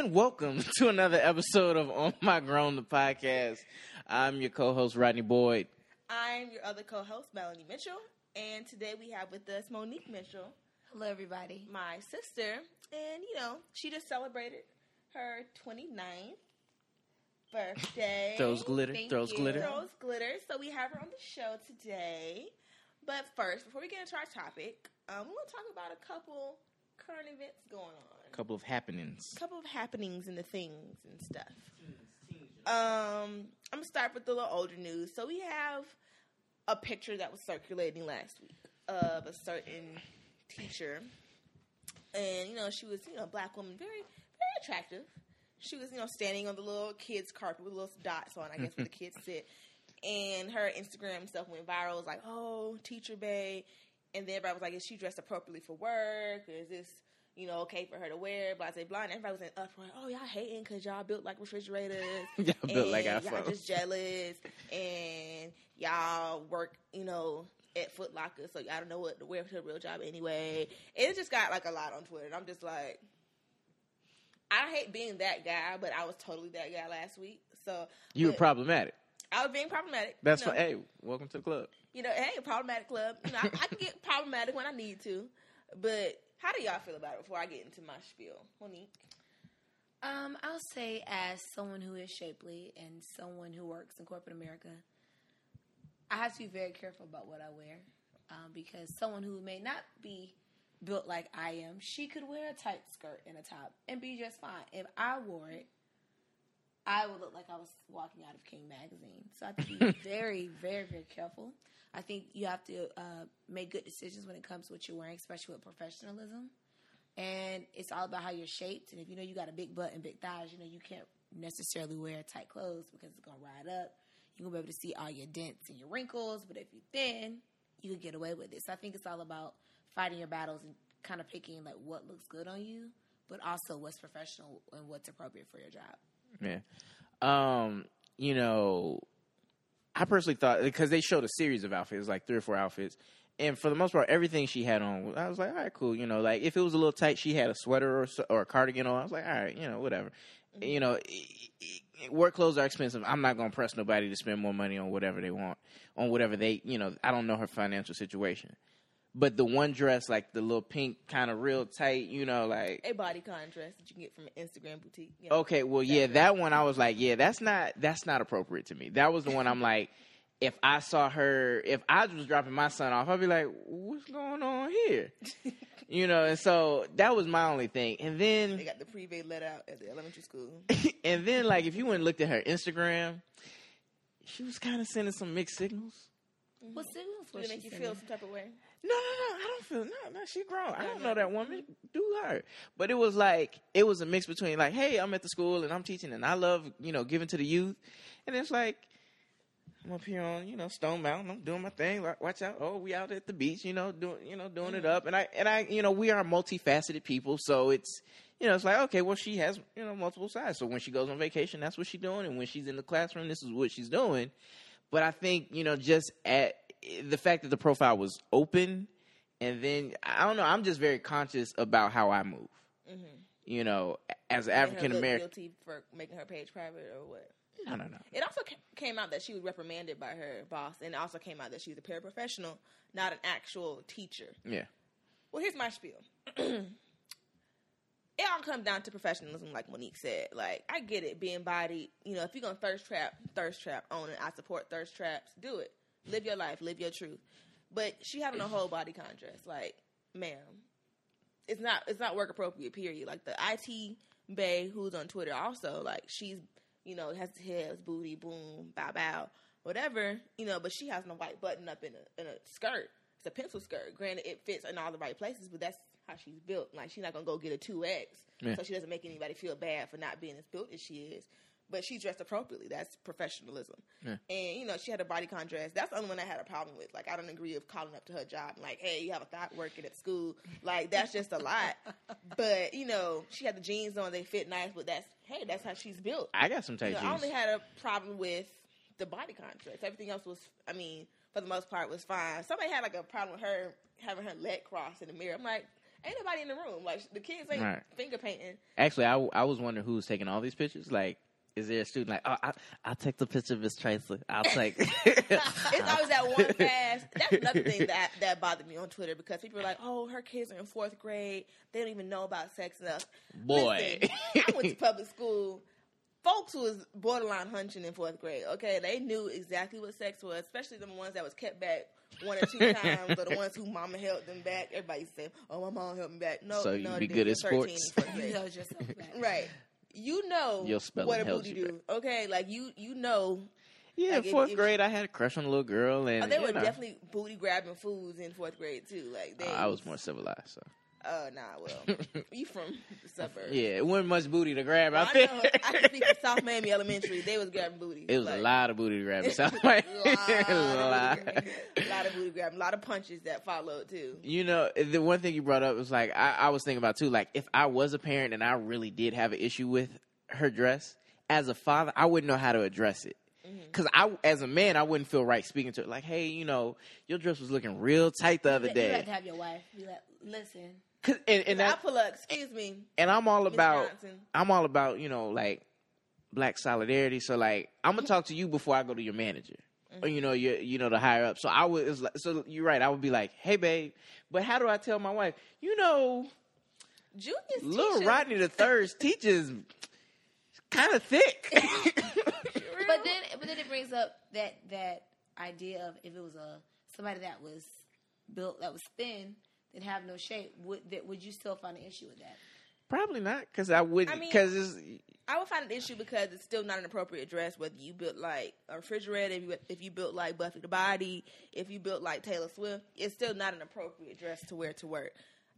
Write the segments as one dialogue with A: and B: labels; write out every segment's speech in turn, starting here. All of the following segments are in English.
A: And welcome to another episode of On My Grown the podcast. I'm your co-host Rodney Boyd.
B: I'm your other co-host Melanie Mitchell, and today we have with us Monique Mitchell,
C: Hello, everybody.
B: my sister, and you know she just celebrated her 29th birthday.
A: Throws glitter,
C: Thank
A: throws
C: you.
A: glitter.
B: Throws glitter. So we have her on the show today. But first, before we get into our topic, um, we want to talk about a couple current events going on.
A: Couple of happenings.
B: couple of happenings and the things and stuff. Um, I'm gonna start with the little older news. So we have a picture that was circulating last week of a certain teacher, and you know she was you know a black woman, very very attractive. She was you know standing on the little kids carpet with little dots on, I guess where the kids sit, and her Instagram stuff went viral. It was like, oh, teacher bay, and then everybody was like, is she dressed appropriately for work? Is this you know, okay for her to wear, blah, blah, blah. And everybody was in uproar. Oh, y'all hating because y'all built like refrigerators.
A: Y'all built like
B: and y'all just jealous. And y'all work, you know, at Foot Locker, so y'all don't know what to wear for a real job anyway. It just got like a lot on Twitter. And I'm just like, I hate being that guy, but I was totally that guy last week. So
A: You were problematic.
B: I was being problematic.
A: That's
B: you know,
A: fine. Hey, welcome to the club.
B: you know, hey, problematic club. You know, I, I can get problematic when I need to. But how do y'all feel about it before I get into my spiel? Monique?
C: Um, I'll say, as someone who is shapely and someone who works in corporate America, I have to be very careful about what I wear um, because someone who may not be built like I am, she could wear a tight skirt and a top and be just fine. If I wore it, I would look like I was walking out of King magazine. So I have to be very, very, very careful. I think you have to uh, make good decisions when it comes to what you're wearing, especially with professionalism. And it's all about how you're shaped. And if you know you got a big butt and big thighs, you know you can't necessarily wear tight clothes because it's gonna ride up. You're gonna be able to see all your dents and your wrinkles. But if you're thin, you can get away with it. So I think it's all about fighting your battles and kind of picking like what looks good on you, but also what's professional and what's appropriate for your job.
A: Yeah. Um, you know, I personally thought because they showed a series of outfits, like three or four outfits, and for the most part, everything she had on, I was like, all right, cool. You know, like if it was a little tight, she had a sweater or or a cardigan on. I was like, all right, you know, whatever. You know, work clothes are expensive. I'm not gonna press nobody to spend more money on whatever they want, on whatever they, you know. I don't know her financial situation, but the one dress, like the little pink, kind of real tight, you know, like
B: A body con dress that you can get from an Instagram boutique. You know.
A: Okay, well, yeah, that one I was like, yeah, that's not that's not appropriate to me. That was the one I'm like, if I saw her, if I was dropping my son off, I'd be like, what's going on here? you know, and so that was my only thing. And then They
B: got the pre-vet let out at the elementary school.
A: and then, like, if you went and looked at her Instagram, she was kind of sending some mixed signals.
C: What signals
B: Did
C: was
B: it
C: she
B: make you
C: sending?
B: feel some type of way?
A: No, no, no. I don't feel no, no. She grown. I don't know that woman. Do her. But it was like it was a mix between like, hey, I'm at the school and I'm teaching and I love you know giving to the youth, and it's like I'm up here on you know Stone Mountain. I'm doing my thing. Wa- Watch out! Oh, we out at the beach. You know, doing you know doing it mm. up. And I and I you know we are multifaceted people, so it's. You know, it's like okay, well, she has you know multiple sides. So when she goes on vacation, that's what she's doing, and when she's in the classroom, this is what she's doing. But I think you know, just at the fact that the profile was open, and then I don't know. I'm just very conscious about how I move. Mm-hmm. You know, as an African American.
B: guilty for making her page private or what?
A: No, no, no.
B: It also came out that she was reprimanded by her boss, and it also came out that she was a paraprofessional, not an actual teacher.
A: Yeah,
B: Well, here's my spiel. it all comes down to professionalism, like Monique said. Like, I get it, being body. You know, if you're gonna thirst trap, thirst trap, own it. I support thirst traps. Do it. Live your life. Live your truth. But she having a whole body con dress. Like, ma'am, it's not it's not work appropriate. Period. Like the IT bay who's on Twitter also like she's you know has hips, booty, boom, bow bow, whatever. You know, but she has no white button up in a in a skirt. It's a pencil skirt. Granted, it fits in all the right places, but that's how she's built. Like she's not gonna go get a two X,
A: Yeah.
B: so she doesn't make anybody feel bad for not being as built as she is. But she dressed appropriately. That's professionalism.
A: Yeah.
B: And you know, she had a body con dress. That's the only one I had a problem with. Like, I don't agree with calling up to her job, and like, hey, you have a thought working at school. Like, that's just a lot. but you know, she had the jeans on; they fit nice. But that's hey, that's how she's built.
A: I got some
B: You
A: tight
B: know, I only had a problem with the body con dress. Everything else was, I mean, for the most part, was fine. Somebody had like a problem with her having her leg crossed in the mirror. I'm like, ain't nobody in the room. Like the kids ain't
A: Right.
B: finger painting.
A: Actually, I, I was wondering who was taking all these pictures. Like, is there a student like, oh, I, I'll take the picture of Miss Tracy. I'll take.
B: It's always that one pass. That's another thing that that bothered me on Twitter because people are like, "Oh, her kids are in fourth grade. They don't even know about sex enough."
A: Boy.
B: Listen, I went to public school. Folks who was borderline hunching in fourth grade. Okay, they knew exactly what sex was, especially the ones that was kept back one or two times, or the ones who mama held them back. Everybody said, "Oh, my mom held me back." No,
A: So you
B: no,
A: be good at sports?
C: You
B: grade.
C: know yourself back.
B: right? You know
A: Your spelling
B: what a booty
A: you
B: do. Okay, like you you know
A: yeah,
B: Like,
A: fourth grade, I had a crush on a little girl, and
B: Oh, they were
A: know,
B: definitely booty grabbing fools in fourth grade too. Like they, uh,
A: I was more civilized. So
B: Oh nah, well, you from the suburbs?
A: yeah, it wasn't much booty to grab
B: Well,
A: out
B: I
A: there.
B: know. I can speak for South Miami Elementary. They was grabbing booty.
A: It was
B: Like,
A: a lot of booty to grab. in South Miami. a lot.
B: A lot of booty grabbing. A lot of punches that followed too.
A: You know, the one thing you brought up was like I, I was thinking about too. Like if I was a parent and I really did have an issue with her dress, as a father, I wouldn't know how to address it. Mm-hmm. Because I, as a man, I wouldn't feel right speaking to her. Like, hey, you know, your dress was looking real tight the other
C: You have
A: day.
C: to have your wife be like, listen.
A: 'Cause- and, and
B: I
A: that,
B: pull up. Excuse me,
A: and I'm all
B: Miss
A: about,
B: Johnson.
A: I'm all about, you know, like black solidarity. So like, I'm gonna talk to you before I go to your manager. Mm-hmm. Or you know, you you know the higher up. So I would. It's like, so you're right. I would be like, "Hey, babe," but how do I tell my wife? You know,
B: Junior's
A: Little
B: teachers-
A: Rodney the Third's teaches kind of thick.
C: But then, but then it brings up that that idea of if it was a somebody that was built that was thin that have no shape, would that would you still find an issue with that?
A: Probably not, because I wouldn't.
B: I mean-
A: Because it's
B: I would find an issue because it's still not an appropriate dress. Whether you built like a refrigerator, if you, if you built like Buffy the Body, if you built like Taylor Swift, it's still not an appropriate dress to wear to work.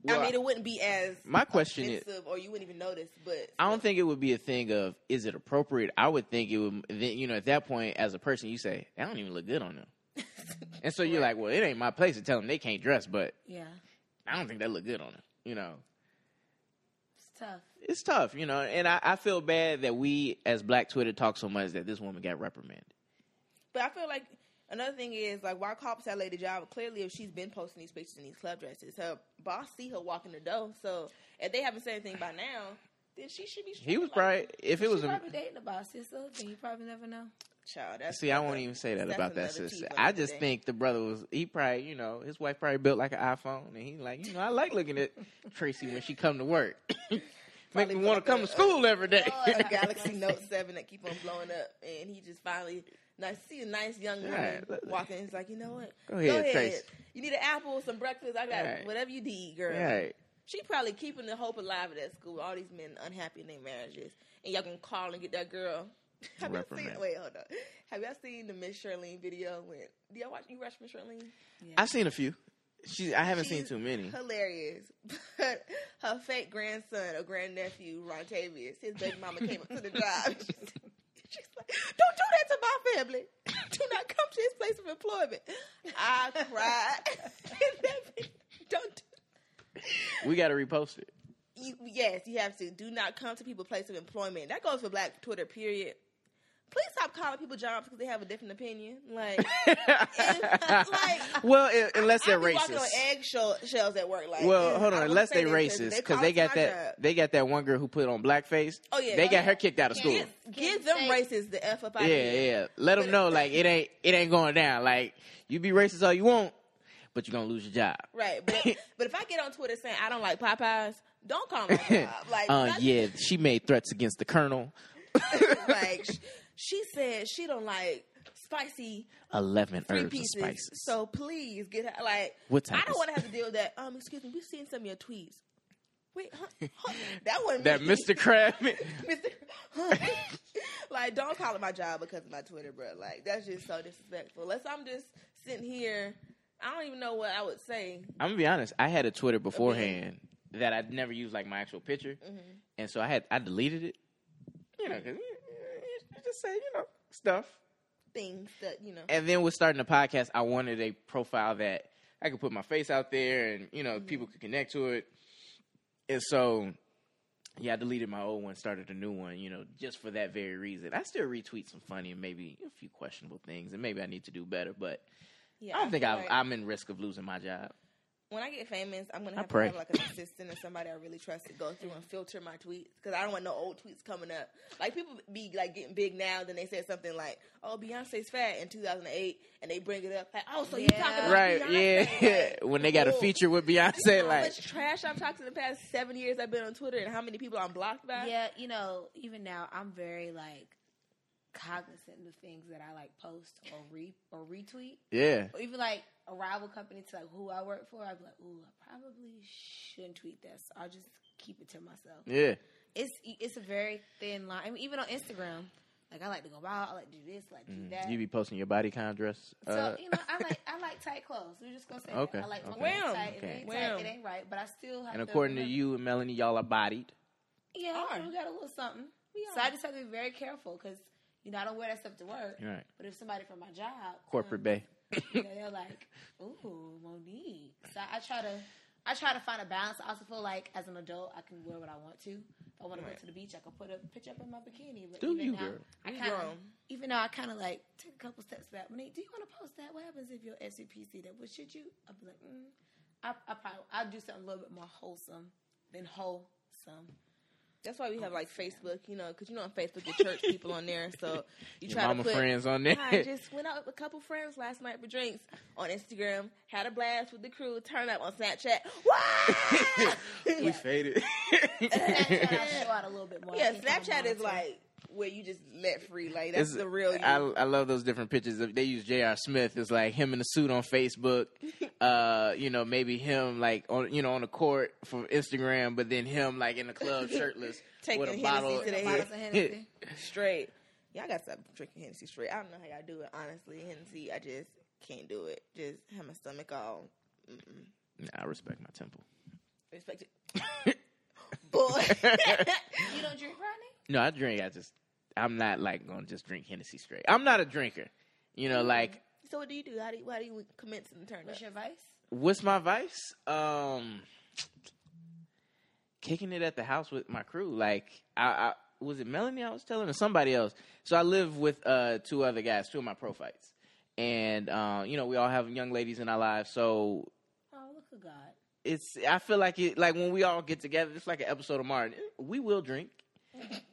A: Well,
B: I mean, it wouldn't be as
A: my question is-
B: or you wouldn't even notice. But
A: I don't think it would be a thing of is it appropriate. I would think it would. Then you know, at that point, as a person, you say I don't even look good on them, and so you're like, well, it ain't my place to tell them they can't dress, but
C: Yeah,
A: I don't think that look good on them. You know,
C: it's tough.
A: it's tough. You know, and I, I feel bad that we as Black Twitter talk so much that this woman got reprimanded.
B: But I feel like another thing is like why cops that lady job? Clearly, if she's been posting these pictures in these club dresses, her boss see her walking the door. So if they haven't said anything by now, then she should be.
A: He was
B: like,
A: probably if it was a
C: probably dating the boss sister, then you probably never know.
B: child. That's
A: See, I won't even say that about that sister. I just think the brother was he probably you know his wife probably built like an iPhone and he like you know I like looking at Tracy when she come to work. Make me want to come
B: a-
A: to school every day.
B: a Galaxy Note Seven that keep on blowing up, and he just finally nice see a nice young woman
A: Right, let-
B: walking. He's like, you know what?
A: Go ahead, Trace.
B: You need an apple, some breakfast. I got
A: Right.
B: whatever you need, girl.
A: Right.
B: She probably keeping the hope alive at that school. All these men unhappy in their marriages, and y'all can call and get that girl. Have y'all seen? Wait, hold on. Have y'all seen the Miss Charlene video? When do y'all watch? You watch Miss Charlene?
A: I've seen a few. She I haven't seen too many.
B: Hilarious. But her fake grandson or grandnephew, Rontavious, his baby mama came up to the job. She's like, Don't do that to my family. Do not come to this place of employment. I cried. Don't do
A: We got to repost it.
B: you, yes, you have to. Do not come to people's place of employment. That goes for Black Twitter, period. Please stop calling people jobs because they have a different opinion. Like, like
A: well, i- unless they're
B: I be walking on
A: racist.
B: egg shells at work. Like,
A: Well, hold on. Unless
B: say they're
A: racist, because
B: call
A: they got that.
B: job.
A: They got that one girl who put on blackface.
B: Oh yeah,
A: They
B: oh,
A: got
B: yeah.
A: her kicked out of school.
B: Give, give them racists the f up out
A: Yeah,
B: here.
A: yeah. Let them know like it ain't it ain't going down. Like you be racist all you want, but you're gonna lose your job.
B: Right, but but if I get on Twitter saying I don't like Popeyes, don't call my job. Like,
A: uh, yeah, she made threats against the colonel.
B: like she said she don't like spicy
A: Eleven
B: three
A: herbs
B: pieces.
A: and spices.
B: So please get her. Like,
A: What type
B: I don't want to have to deal with that. Um, excuse me, we've seen some of your tweets. Wait, huh, huh, that wasn't
A: that
B: me.
A: Mr. Crab.
B: Mr. Huh. like, don't call it my job because of my Twitter, bro. Like, that's just so disrespectful. Unless I'm just sitting here, I don't even know what I would say.
A: I'm gonna be honest. I had a Twitter beforehand that I'd never used like my actual picture,
B: Mm-hmm.
A: and so I had I deleted it. You know, 'cause you you just say you know stuff.
B: Things that you know.
A: And then with starting the podcast, I wanted a profile that I could put my face out there, and you know
B: Mm-hmm.
A: people could connect to it. And so, yeah, I deleted my old one, started a new one. You know, just for that very reason. I still retweet some funny and maybe a few questionable things, and maybe I need to do better. But
B: Yeah,
A: I don't think
B: feel
A: I've,
B: like-
A: I'm in risk of losing my job.
B: when I get famous, I'm gonna have to
A: pray.
B: have like an assistant or somebody I really trust to go through and filter my tweets because I don't want no old tweets coming up. Like people be like getting big now, then they said something like, "Oh, Beyonce's fat" in 2008, and they bring it up like, "Oh, so you talking about
A: Right,
B: Beyonce?"
A: yeah.
B: Like,
A: when they got a feature with
B: You know
A: Beyonce,
B: how
A: like,
B: much trash I've talked in the past seven years I've been on Twitter, and how many people I'm blocked by.
C: Yeah, you know, even now I'm very like cognizant of the things that I like post or re or retweet.
A: yeah,
C: Or even like a rival company to like who I work for, I'd be like, ooh, I probably shouldn't tweet that. So I'll just keep it to myself.
A: yeah.
C: It's it's a very thin line. I mean, even on Instagram, like I like to go out, I like to do this, I like to do that.
A: Mm-hmm. You be posting your body con dress.
C: so
A: Uh,
C: you know, I like I like tight clothes. We're just gonna say
A: Okay,
C: that. I like my
A: okay.
C: clothes tight.
A: Okay.
C: it ain't
B: Wham.
C: tight, it ain't right. But I still have
A: and according to
C: remember-
A: you and Melanie, y'all are bodied.
C: Yeah,
B: are.
C: we got a little something.
B: We
C: So. I just have to be very careful because you know I don't wear that stuff to work.
A: Right.
C: But if somebody from my job,
A: Corporate bay.
C: you know, they're like, "Ooh, Monique." So I try to, I try to find a balance. I also feel like as an adult, I can wear what I want to. If I want to
B: Right.
C: go to the beach, I can put a picture up in my bikini. But
A: Do
C: even
A: you,
C: now,
A: girl.
C: I
B: We
C: kind of,
B: grown.
C: even though I kind of like take a couple steps back. Monique, do you want to post that? What happens if your SVP see that? What should you? I'll be like, mm, I, I probably, I'll do something a little bit more wholesome than wholesome.
B: That's why we have oh, like Facebook, you know, because you know on Facebook the church people on there, so you
A: Your
B: try
A: mama
B: to put.
A: friends on there.
B: I just went out with a couple friends last night for drinks on Instagram. Had a blast with the crew. Turn up on Snapchat. Wow!
A: we faded.
C: Snapchat, I show out a little bit more. I
B: yeah,
C: think I'm a
B: Snapchat is like where you just let free. Like that's
A: It's-
B: the real you.
A: I, I love those different pictures. They use J.R. Smith. It's like him in a suit on Facebook. uh, you know, maybe him like on you know on the court for Instagram, but then him like in the club shirtless
B: Taking
A: with a
B: Hennessy
A: bottle.
B: to the head.
C: Bottles of Hennessy.
B: straight. Y'all got to stop drinking Hennessy straight. I don't know how y'all do it. Honestly, Hennessy, I just can't do it. Just have my stomach all. Mm-mm.
A: Nah, I respect my temple.
B: Respect it, boy.
C: You don't drink, Rodney?
A: No, I drink. I just I'm not like gonna just drink Hennessy straight. I'm not a drinker. You know, like
B: so what do you do? How do you, how do you commence and turn up?
C: What's your vice?
A: what's my vice? Um, kicking it at the house with my crew. Like, I, I was it Melanie I was telling or somebody else. So I live with uh two other guys, two of my prophytes, and uh, you know we all have young ladies in our lives. So
C: Oh, look at God.
A: it's I feel like it like when we all get together, it's like an episode of Martin. We will drink.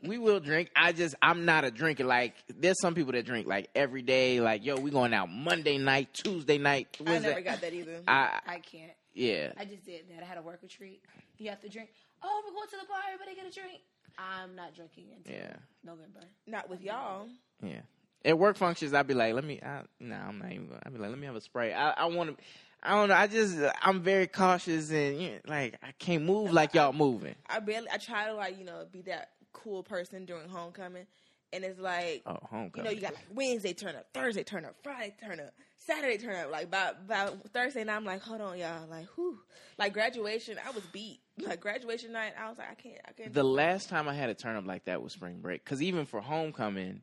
A: We will drink. I just I'm not a drinker. Like there's some people that drink like every day. Like yo, we going out Monday night, Tuesday night.
B: Wednesday.
A: I
B: never
A: that?
B: got that either.
A: I
C: I can't.
A: yeah.
C: I just did that. I had a work retreat. You have to drink. Oh, we're going to the bar. Everybody get a drink. I'm not drinking until
A: Yeah.
C: November.
B: Not with y'all.
A: Yeah. At work functions, I'd be like, let me. I, nah, I'm not even. Gonna, I'd be like, let me have a spray. I, I want to. I don't know. I just. I'm very cautious and you know, like I can't move like y'all moving.
B: I barely. I try to like you know be that cool person during homecoming, and it's like
A: Oh,
B: you know you got like Wednesday turn up, Thursday turn up, Friday turn up, Saturday turn up. Like by by Thursday night, I'm like, hold on, y'all. Like who? Like graduation, I was beat. Like graduation night, I was like, I can't. I can't.
A: the last time I had a turn up like that was spring break. Because even for homecoming,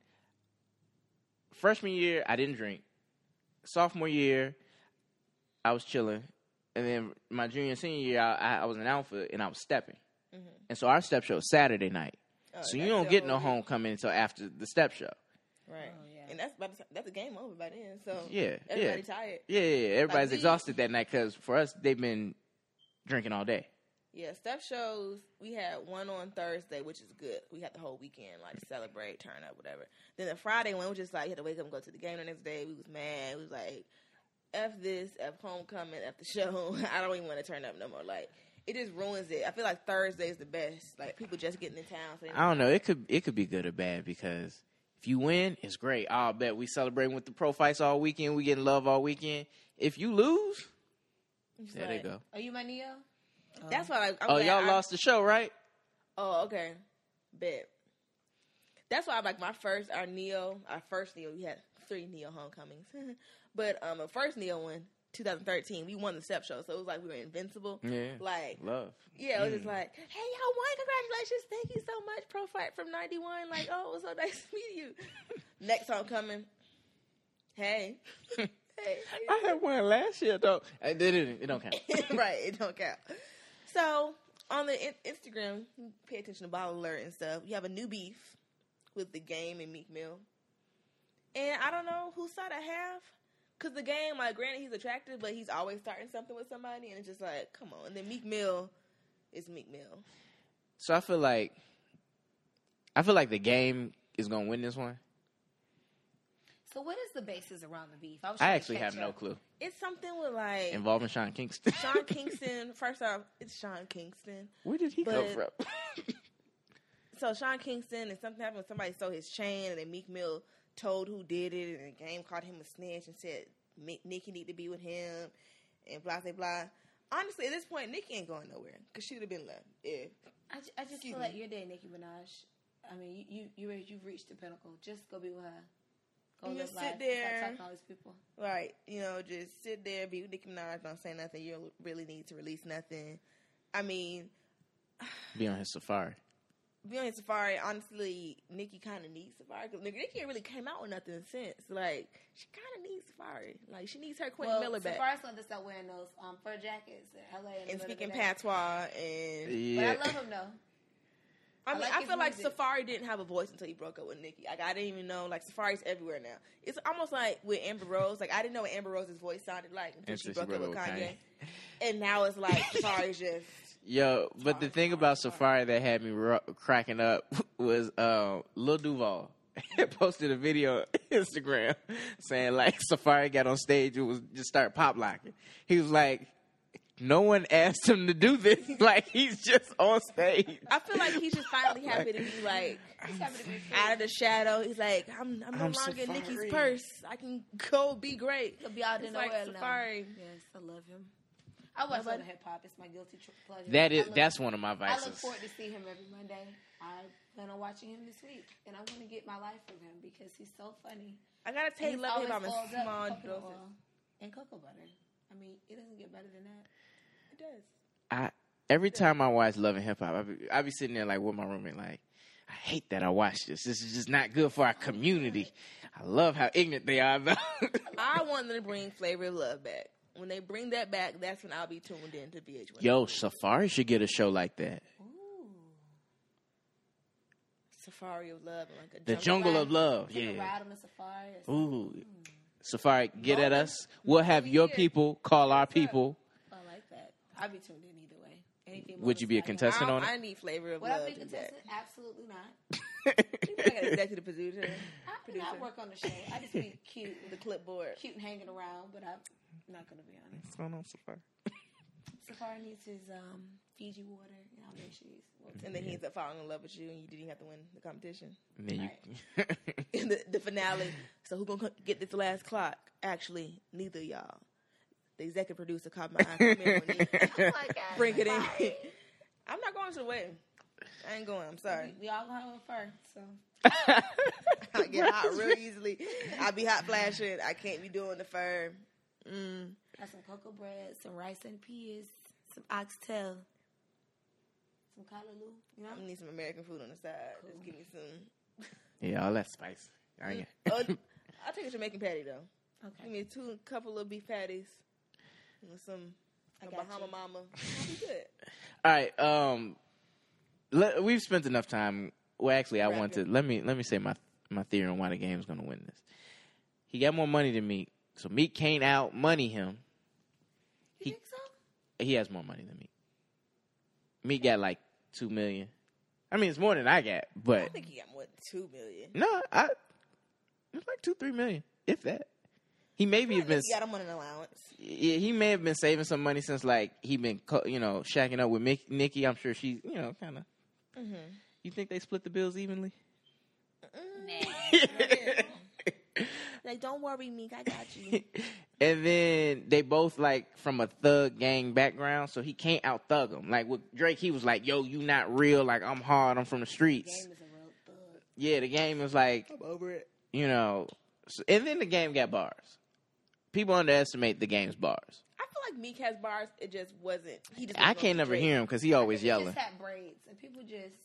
A: freshman year I didn't drink. Sophomore year, I was chilling, and then my junior and senior year, I, I was an alpha and I was stepping. Mm-hmm. And so our step show was Saturday night.
B: Oh,
A: so you don't get no homecoming until after the step show.
B: Right.
C: Oh, yeah.
B: And that's by the time, that's a game over by then. So
A: Yeah,
B: everybody
A: yeah.
B: tired.
A: Yeah, yeah, yeah. everybody's
B: we-
A: exhausted that night because for us, they've been drinking all day.
B: Yeah, step shows. We had one on Thursday, which is good. We had the whole weekend, like celebrate, turn up, whatever. Then the Friday one was just like you had to wake up and go to the game the next day. We was mad. We was like, "F this, F homecoming, F the show." I don't even want to turn up no more. Like it just ruins it. I feel like Thursday is the best. Like people just getting in town. So
A: I don't know. It could it could be good or bad because if you win, it's great. I'll bet we celebrating with the prophytes all weekend. We getting love all weekend. If you lose,
B: It's
A: there
B: like-
A: they go.
C: Are you my Neo?
B: That's why. Like, I'm
A: Oh,
B: glad
A: y'all
B: I-
A: lost the show, right?
B: Oh, okay. Bet. That's why, I like, my first, our Neo, our first Neo, we had three Neo homecomings. but um, the first Neo one, 2013, we won the step show. So it was like we were invincible.
A: Yeah.
B: Like,
A: Love.
B: yeah, it was just
A: Mm.
B: like, hey, y'all won. Congratulations. Thank you so much. Prophyte from 91. Like, oh, it was so nice to meet you. Next homecoming. Hey. hey.
A: I had one last year though. It didn't. It don't count.
B: right, it don't count. So on the in- Instagram, pay attention to bottle alert and stuff. You have a new beef with the game and Meek Mill, and I don't know who side I have, Cause the game, like, granted, he's attractive, but he's always starting something with somebody, and it's just like, come on. And then Meek Mill is Meek Mill.
A: So I feel like I feel like the game is gonna win this one.
C: So what is the basis around the beef? was
A: I actually
C: catch
A: have no clue.
B: It's something with like
A: Involving Sean Kingston.
B: Sean Kingston. First off, it's Sean Kingston.
A: Where did he come from?
B: So Sean Kingston and something happened when somebody stole his chain, and then Meek Mill told who did it, and the game called him a snitch and said Mi- Nicki need to be with him, and blah blah blah. Honestly, at this point, Nicki ain't going nowhere because she would have been left. If
C: I, ju- I just
B: Excuse
C: feel
B: me.
C: like you're dating Nicki Minaj. I mean, you you you you've reached the pinnacle. Just go be with her. Go
B: You
C: live
B: just
C: life.
B: sit
C: Stop
B: there.
C: talking to all these people.
B: Right. You know, just sit there, be with Nicki Minaj, don't say nothing. You don't really need to release nothing. I mean,
A: Be on his Safaree.
B: Be on his Safaree, honestly, Nicki kind of needs Safaree. Cause Nicki ain't really came out with nothing since. Like, she kind of needs Safaree. Like, she needs her Quentin
C: well,
B: Miller back.
C: Safaree's gonna start wearing those um, fur jackets in LA. in the
B: and speaking patois. And
A: Yeah.
C: But I love him though.
B: I
C: I
B: mean,
C: like
B: I
C: his
B: feel like
C: music.
B: Safaree didn't have a voice until he broke up with Nicki. Like, I didn't even know. Like, Safaree's everywhere now. It's almost like with Amber Rose. Like, I didn't know what Amber Rose's voice sounded like until she
A: Until she
B: broke up with
A: broke up with
B: Kanye. And now it's like Safaree's just.
A: Yo, but the thing about Safaree that had me ro- cracking up was uh, Lil Duval posted a video on Instagram saying like Safaree got on stage and was just start pop locking. He was like, no one asked him to do this. like he's just on stage.
B: I feel like he's just finally happy to be like
C: to be free.
B: out of the shadow. He's like, I'm, I'm no
A: I'm
B: longer in
A: Safaree.
B: Nicki's purse. I can go be great.
C: He'll be out
B: It's
C: in
B: like
C: nowhere now. Yes, I love him. I watch
B: Nobody-
C: Southern hip hop. It's my guilty tr- pleasure.
A: That
C: I
A: is
C: look-
A: that's one of my vices.
C: I look forward to see him every Monday. I plan on watching him this week, and I'm going to get my life from him because he's so funny.
B: I gotta
C: And
B: take
C: he's
B: love him
C: always
B: in small
C: coconut
B: doses.
C: and cocoa butter. I mean, it doesn't get better than that.
B: It does.
A: I every time I watch Love and Hip Hop, I be, I be sitting there like with my roommate, like, I hate that I watch this. This is just not good for our community. I love how ignorant they are about.
B: I want them to bring Flavor of Love back. When they bring that back, that's when I'll be tuned in to VH1.
A: Yo, Safaree should get a show like that.
C: Ooh.
B: Safaree of Love and like a
A: The
B: jungle.
A: Jungle of Love.
C: Take a
A: Yeah.
C: ride on the safari. Or something.
A: Ooh. Safaree, get at us. We'll have your people call our people.
C: I like that. I'd be tuned in either way. Anything
A: Would you be a contestant on it?
B: I need Flavor of
C: Would I
B: Love
C: be a
B: be back.
C: contestant? Absolutely not.
B: I got executive producer,
C: I, you know, I work on the show. I just be cute,
B: with the clipboard.
C: cute and hanging around, but I'm not going to be honest.
A: What's going on, Safaree?
C: Safaree needs his um, Fiji water, and I'll make sure he's. Well,
B: And then he ends up falling in love with you, and you didn't have to win the competition.
A: And then you,
B: In the, the finale, so who gonna get this last clock? Actually, neither of y'all. The executive producer caught my eye. Come in when he-
C: oh my God,
B: Bring it in. I'm not going to the wedding. I ain't going. I'm sorry.
C: We, we all gonna have a fur, so
B: I get hot real easily. I be hot flashing. I can't be doing the fur. Mm.
C: got some cocoa bread, some rice and peas, some oxtail, some callaloo. You know,
B: I need some American food on the side. Just give me some.
A: yeah, all that spice. I ain't-
B: Oh, I'll take a Jamaican patty though. Give
C: okay.
B: me two couple of beef patties with some
C: I
B: a
C: got
B: Bahama
C: you.
B: Mama. I'll be good.
A: All right. Um, let, we've spent enough time. Well, actually, I
B: Wrap
A: want to let me let me say my my theory on why the game's going to win this. He got more money than Meek, so Meek can't out money him.
C: You
A: He-
C: think so?
A: He has more money than me. Meek got like two million. I mean, it's more than I got, but I
B: think he got more than two million.
A: no, I it's like two three million, if that. He maybe
B: I
A: have been
B: think he got him on an allowance.
A: yeah, he may have been saving some money since like he been you know shacking up with Mick, Nicki. I'm sure she's you know kind of.
B: Mm-hmm.
A: You think they split the bills evenly?
B: Like, don't worry, Meek, I got you.
A: and then they both like from a thug gang background, so he can't out thug him. Like with Drake, he was like, "Yo, you not real. Like I'm hard. I'm from the streets."
C: Game is a real thug.
A: Yeah, the game is like
B: I'm over it.
A: you know, s- and then the game got bars. People underestimate the game's bars.
B: I feel like Meek has bars. It just wasn't. He just
A: I can't
B: on
A: never hear him because he always
C: He
A: yelling.
C: just had braids, and people just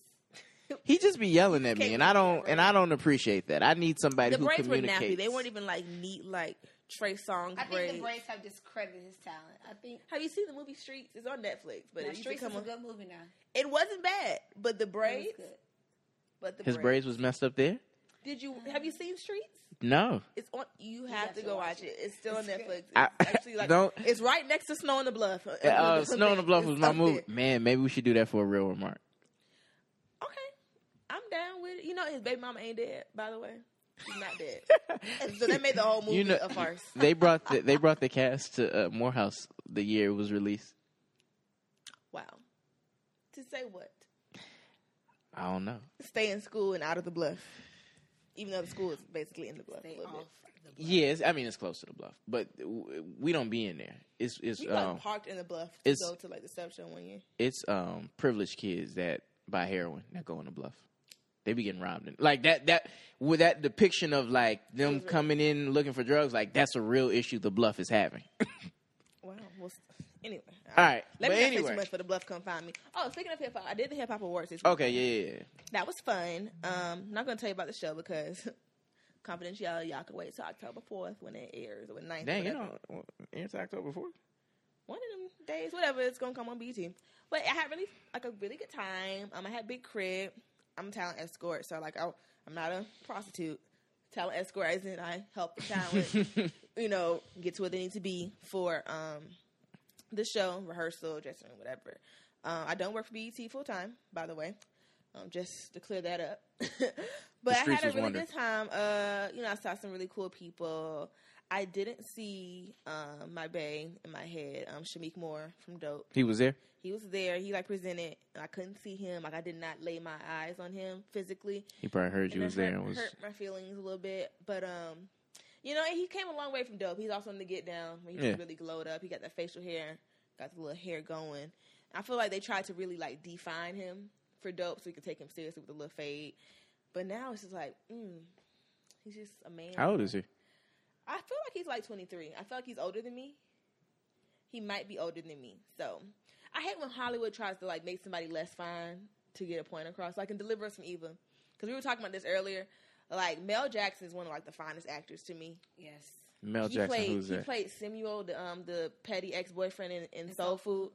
A: He just be yelling at me, and I don't, and I don't appreciate that. I need somebody
B: The
A: who
B: braids were nappy. They weren't even like neat, like Trey Songz
C: I think the braids have discredited his talent. I think
B: Have you seen the movie Streets? It's on Netflix, but
C: now,
B: it's
C: you think a
B: a,
C: good movie now.
B: it wasn't bad, but the
C: It was
B: braids,
C: good.
B: but the
A: His braids was messed up there.
B: Did you have you seen Streets?
A: No,
B: It's on. You have,
C: have
B: to
C: to
B: go
C: watch
B: watch it.
C: it.
B: It's still on Netflix. It's
A: I-
B: actually like
A: don't-
B: it's right next to Snow on the Bluff.
A: uh, Snow on the Bluff was my movie.
B: up
A: Man, maybe we should do that for a real remark.
B: There. Okay, I'm down with it. You know, his baby mama ain't dead. By the way, she's not dead. And so they made the whole movie
A: You know-
B: a farce.
A: They brought the, they brought the cast to uh, Morehouse the year it was released.
B: Wow. To say what?
A: I don't know.
B: Stay in school and out of the bluff. Even though the school is basically in the bluff
C: Stay
B: a little
C: off
B: bit.
A: Yes, I mean it's close to the bluff, but we don't be in there. It's it's
B: We like
A: um,
B: parked in the bluff to
A: it's-
B: go to like the step show one year.
A: it's um privileged kids that buy heroin that go on the bluff. They be getting robbed. And, like that that with that depiction of like them coming in looking for drugs, like that's a real issue the bluff is having.
B: Wow. Well, anyway.
A: All right,
B: Let
A: but
B: me not say too much for the bluff come find me. Oh, speaking of hip hop, I did the hip hop awards this.
A: Okay, yeah, yeah, yeah.
B: That was fun. Um, not gonna tell you about the show because confidentiality. Y'all can wait till October fourth when it airs or 9th.
A: Dang, you know, it's October fourth.
B: one of them days, whatever, it's gonna come on BET. But I had really like a really good time. Um, I had big crib. I'm a talent escort, so like I, I'm not a prostitute. Talent escort, as in I help the talent, you know, get to where they need to be for um the show, rehearsal, dressing room, whatever. Um, I don't work for BET full time, by the way. Um, just to clear that up. but I had a really
A: wondering.
B: good time. Uh, you know, I saw some really cool people. I didn't see um, my bae in my head, um, Shameik Moore from Dope.
A: He was there.
B: He was there. He like presented. I couldn't see him. Like I did not lay my eyes on him physically.
A: He probably heard you was there and was.
B: hurt my feelings a little bit. But um, you know, he came a long way from Dope. He's also in the Get Down. He
A: Yeah.
B: really glowed up. He got that facial hair, got the little hair going. I feel like they tried to really like define him for Dope, so we could take him seriously with a little fade. But now it's just like, mm, he's just a man.
A: How old is he?
B: I feel like he's like 23. I feel like he's older than me. He might be older than me. So I hate when Hollywood tries to like make somebody less fine to get a point across. Like in Deliver Us from Eva, because we were talking about this earlier. Like Mel Jackson is one of like the finest actors to me.
C: Yes.
A: Mel
B: he
A: Jackson.
B: played
A: Who's
B: he
A: that?
B: played Samuel, the um the petty ex boyfriend in, in
C: In
B: Soul
C: Soul
B: Food.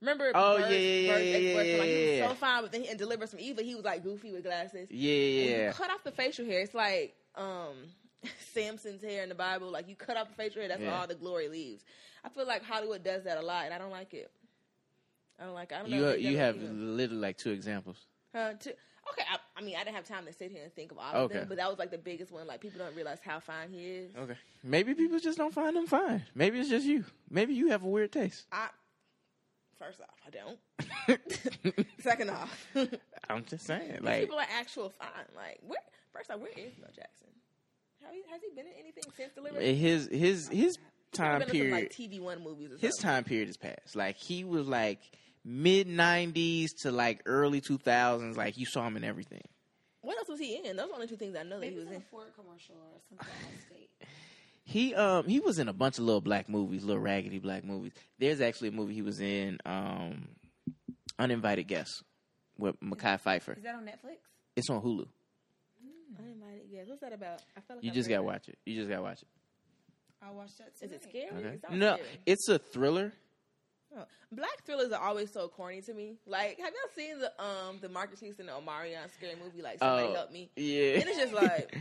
B: Remember?
A: Oh,
B: Bird's-
A: yeah, yeah,
B: Bird's
A: yeah,
B: ex-boyfriend?
A: yeah,
B: Like, he was so fine, but then he, in Deliver Us from Eva, he was like goofy with glasses.
A: Yeah,
B: When
A: yeah.
B: you cut off the facial hair, it's like um Samson's hair in the Bible. Like you cut off the facial hair, that's where all the glory leaves. I feel like Hollywood does that a lot, and I don't like it. I don't like. It. I don't know.
A: You
B: if they uh, you
A: have literally like two examples.
B: Huh, to, okay, I, I mean, I didn't have time to sit here and think of all of
A: Okay.
B: them, but that was like the biggest one. Like people don't realize how fine he is.
A: Okay. Maybe people just don't find him fine. Maybe it's just you. Maybe you have a weird taste.
B: I first off, I don't. Second off,
A: I'm just saying, like,
B: people are actual fine. Like where? First off, where is Mel Jackson? Have he, has he been in anything since Delivery?
A: his his his time
B: been some,
A: period.
B: like TV One movies. Or
A: his time period is past. Like he was like mid '90s to like early 2000s. Like you saw him in everything.
B: What else was he in? Those are the only two things I know that he was
C: in
B: in.
C: a Ford commercial or something on state.
A: He um he was in a bunch of little black movies, little raggedy black movies. There's actually a movie he was in, um, Uninvited Guests with Mekhi Phifer.
C: Is that on Netflix?
A: It's on Hulu.
B: Uninvited guest. What's that about? I feel like
A: You
B: I've
A: just
B: heard
A: gotta
B: that.
A: watch it. You just gotta watch it.
C: I'll watch that.
B: Is it
C: tonight.
B: scary?
A: Okay.
B: It sounds
A: No,
B: scary.
A: it's a thriller.
B: Oh. Black thrillers are always so corny to me. Like, have y'all seen the um the Marques Houston and Omarion scary movie? Like, somebody
A: Oh,
B: help me.
A: Yeah.
B: And it's just like,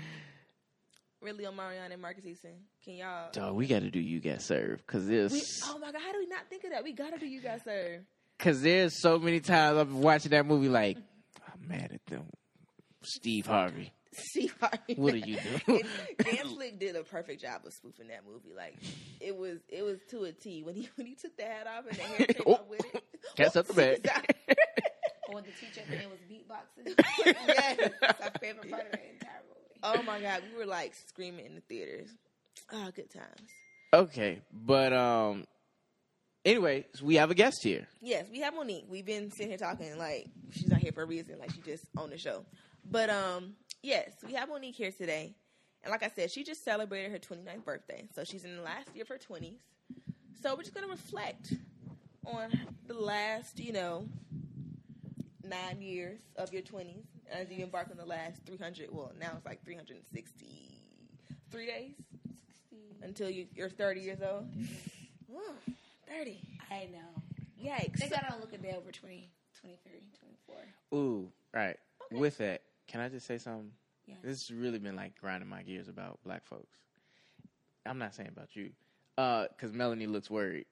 B: really, Omarion and Marques Houston? Can y'all?
A: Dog, we gotta do you got served because
B: We,
A: there's
B: oh my god, how do we not think of that? We gotta do you guys serve.
A: because there's so many times I've been watching that movie like I'm mad at them. Steve Harvey,
B: See,
A: what are you doing?
B: Dance Flick did a perfect job of spoofing that movie. Like, it was it was to a T when he when he took the hat off and the hair came
A: Oh.
B: off with it.
A: Cats up the bag.
C: Or the teacher at the was beatboxing.
B: Yes.
C: That's our favorite part of the entire movie.
B: Oh my god, we were like screaming in the theaters. Oh, good times.
A: Okay, but um, anyway, we have a guest here.
B: Yes, we have Monique. We've been sitting here talking like she's not here for a reason, like she just on the show. But um, yes, we have Monique here today. And like I said, she just celebrated her 29th birthday. So she's in the last year of her 20s. So we're just going to reflect on the last, you know, nine years of your 20s as you embark on the last 300, well, now it's like 363 days until you, you're 30 years old. Mm-hmm. Ooh, 30.
C: I know.
B: Yikes.
C: They got to look a day over 20, 23, 24.
A: Ooh, right. With that, can I just say something? This has really been like grinding my gears about black folks. I'm not saying about you, uh, because Melanie looks worried.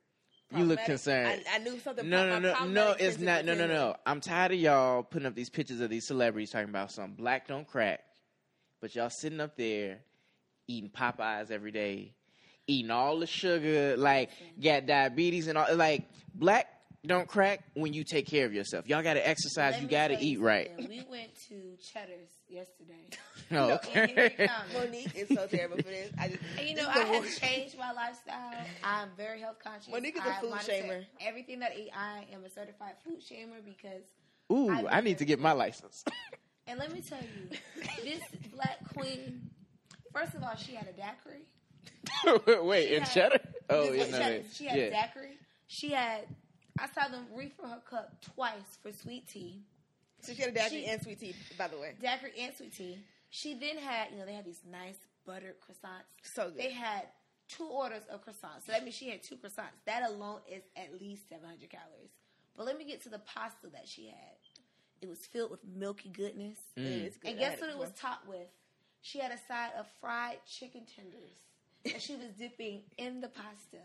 A: You look concerned.
B: I, I knew something.
A: No, no, no, no. It's not. No, no, no. I'm tired of y'all putting up these pictures of these celebrities talking about some black don't crack, but y'all sitting up there eating Popeyes every day, eating all the sugar, like got diabetes and all. Like black don't crack when you take care of yourself. Y'all got to exercise.
C: Let
A: You got to eat right.
C: We went to Cheddar's yesterday.
A: Oh, okay.
C: County.
B: Monique is so terrible for this. I just,
C: you know, I have
B: worst.
C: changed my lifestyle. I'm very health conscious.
B: Monique is a
C: I
B: food shamer.
C: Everything that I eat, I am a certified food shamer because.
A: Ooh,
C: I
A: I need to get my license.
C: And let me tell you, this black queen. First of all, she had a daiquiri.
A: Wait,
C: She
A: in
C: had-
A: cheddar? Oh,
C: This
A: yeah,
C: was
A: no,
C: Cheddar's.
A: no.
C: She had
A: yeah.
C: a daiquiri. She had. I saw them refill her cup twice for sweet tea.
B: So she had a daiquiri
C: She-
B: and sweet tea, by the way.
C: Daiquiri and sweet tea. She then had, you know, they had these nice buttered croissants.
B: So good.
C: They had two orders of croissants. So that means she had two croissants. That alone is at least 700 calories. But let me get to the pasta that she had. It was filled with milky goodness.
B: Mm. Is good.
C: And guess what it was topped with? She had a side of fried chicken tenders that she was dipping in the pasta.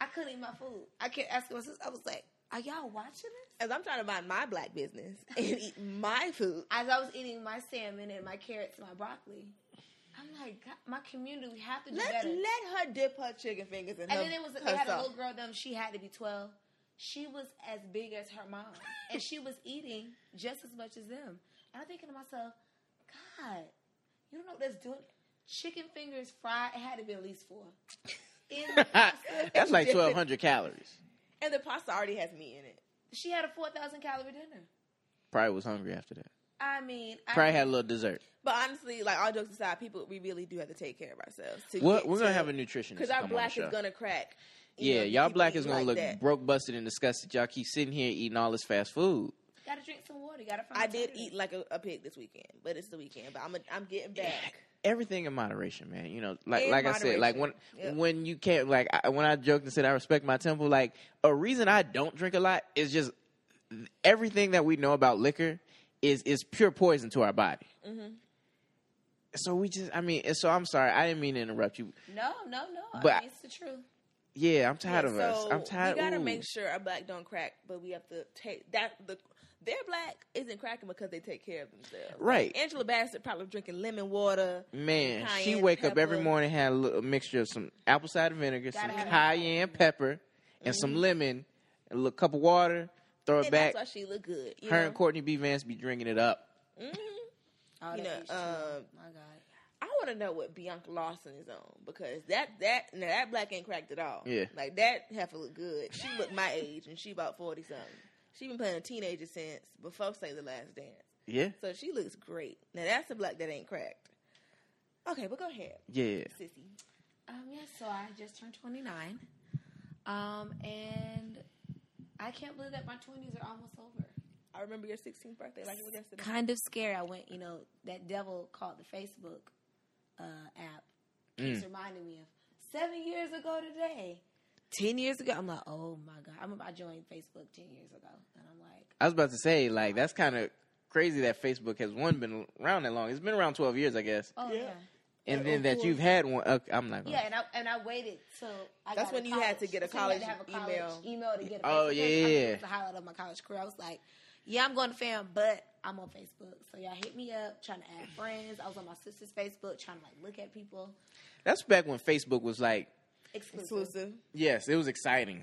C: I couldn't eat my food. I kept asking my sister, I was like, are y'all watching this?
B: As I'm trying to mind my black business and eat my food.
C: As I was eating my salmon and my carrots and my broccoli, I'm like, God, my community, we have to do
B: Let,
C: better.
B: let her dip her chicken fingers in
C: and
B: her
C: then it was they had a little girl them she had to be 12 she was as big as her mom and she was eating just as much as them and i'm thinking to myself god you don't know what that's doing chicken fingers fried it had to be at least four in the pasta.
A: That's like 1,200 calories.
B: And the pasta already has meat in it.
C: she had a 4000 calorie dinner
A: Probably was hungry after that.
C: i mean
A: Probably
C: I,
A: had a little dessert.
B: But honestly, like all jokes aside, people we really do have to take care of ourselves. To
A: We're,
B: get
A: we're gonna
B: to-
A: have a nutritionist
B: because
A: come
B: our
A: on the
B: black
A: show.
B: is gonna crack.
A: Yeah,
B: know,
A: y'all black is gonna
B: like
A: look
B: that.
A: broke, busted, and disgusted. Y'all keep sitting here eating all this fast food.
C: gotta drink some water gotta find
B: I did eat like a, a pig this weekend, but it's the weekend. But I'm a, I'm getting back.
A: Everything in moderation, man. You know, like
B: In
A: like I said, like when
B: moderation. Yep.
A: when you can't like I, when I joked and said I respect my temple. Like a reason I don't drink a lot is just everything that we know about liquor is is pure poison to our body.
B: Mm-hmm.
A: So we just, I mean, so I'm sorry, I didn't mean to interrupt you.
C: no no no
A: But-
C: I mean, it's the truth
A: Yeah, I'm tired
B: Yeah,
A: of us. I'm tired.
B: We gotta
A: ooh.
B: make sure our black don't crack, but we have to take that the their black isn't cracking because they take care of themselves.
A: Right.
B: Angela Bassett probably drinking lemon water.
A: Man, she
B: cayenne
A: wake up every morning had a, little, mixture of some apple cider vinegar,
C: Gotta
A: some
C: have it.
A: cayenne pepper, and some lemon, a little cup of water. Throw it
B: And
A: back.
B: that's why she look good. You
A: Her
B: know?
A: and Courtney B. Vance be drinking it up.
B: hmm
C: oh,
B: You know,
C: is true.
B: um,
C: my god
B: I want to know what Bianca Lawson is on because that that now that black ain't cracked at all.
A: Yeah.
B: like that heifer look good. She look my age and she about forty something. She been playing a teenager since before Save the Last Dance,
A: Yeah,
B: so she looks great. Now that's a black that ain't cracked. Okay, but go ahead,
A: yeah.
B: sissy.
C: Um, yeah, so I just turned 29. Um, and I can't believe that my 20s are almost over.
B: I remember your 16th birthday like it was yesterday.
C: Kind of scary. I went, you know, that devil called the Facebook uh, app keeps reminding me of seven years ago today. 10 years ago. I'm like, oh my God. I remember I joined Facebook 10 years ago. And I'm like,
A: I was about to say, like, that's kind of crazy that Facebook has one been around that long. It's been around twelve years, I guess.
C: oh
B: Yeah.
C: yeah.
A: And
B: of
A: then that
B: course.
A: you've had one. Okay, I'm not. Gonna,
C: Yeah, and I and I waited till I
B: That's
C: got
B: when
C: to
B: you had to get a
C: That's when you had to
B: college
C: have a college email to get a
A: Oh, yeah,
C: page. I mean,
A: yeah.
C: It the highlight of my college career. I was like, yeah, I'm going to fam, but I'm on Facebook. So y'all hit me up trying to add friends. I was on my sister's Facebook trying to like look at people.
A: That's back when Facebook was like,
C: Exclusive.
B: Exclusive.
A: yes, it was exciting.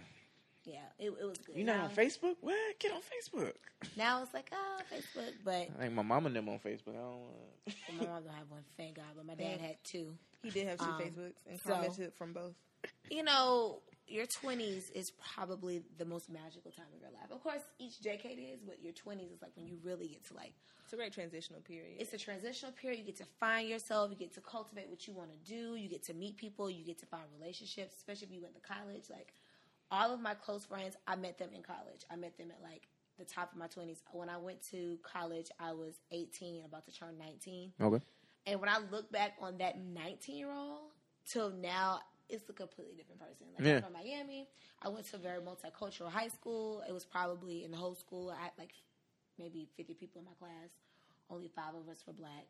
C: Yeah, it, it was good.
A: You not
C: now,
A: on Facebook? What? Get on Facebook.
C: now it's like, oh, Facebook. But
A: I think my mom and them on Facebook. I don't. Uh,
C: my mom don't have one, thank God. But my dad had two.
B: He did have two
C: Um,
B: Facebooks and
C: so-
B: commented from both.
C: you know, your 20s is probably the most magical time of your life. Of course, each decade is, but your 20s is like when you really get to like,
B: It's a great transitional period.
C: it's a transitional period. You get to find yourself, you get to cultivate what you want to do, you get to meet people, you get to find relationships, especially if you went to college. Like, all of my close friends, I met them in college. I met them at like the top of my 20s. When I went to college, I was 18, about to turn 19.
A: okay.
C: And when I look back on that 19 year old till now, it's a completely different person. Like
A: Yeah.
C: I'm from Miami. I went to a very multicultural high school. It was probably in the whole school. I had like maybe 50 people in my class. Only five of us were black.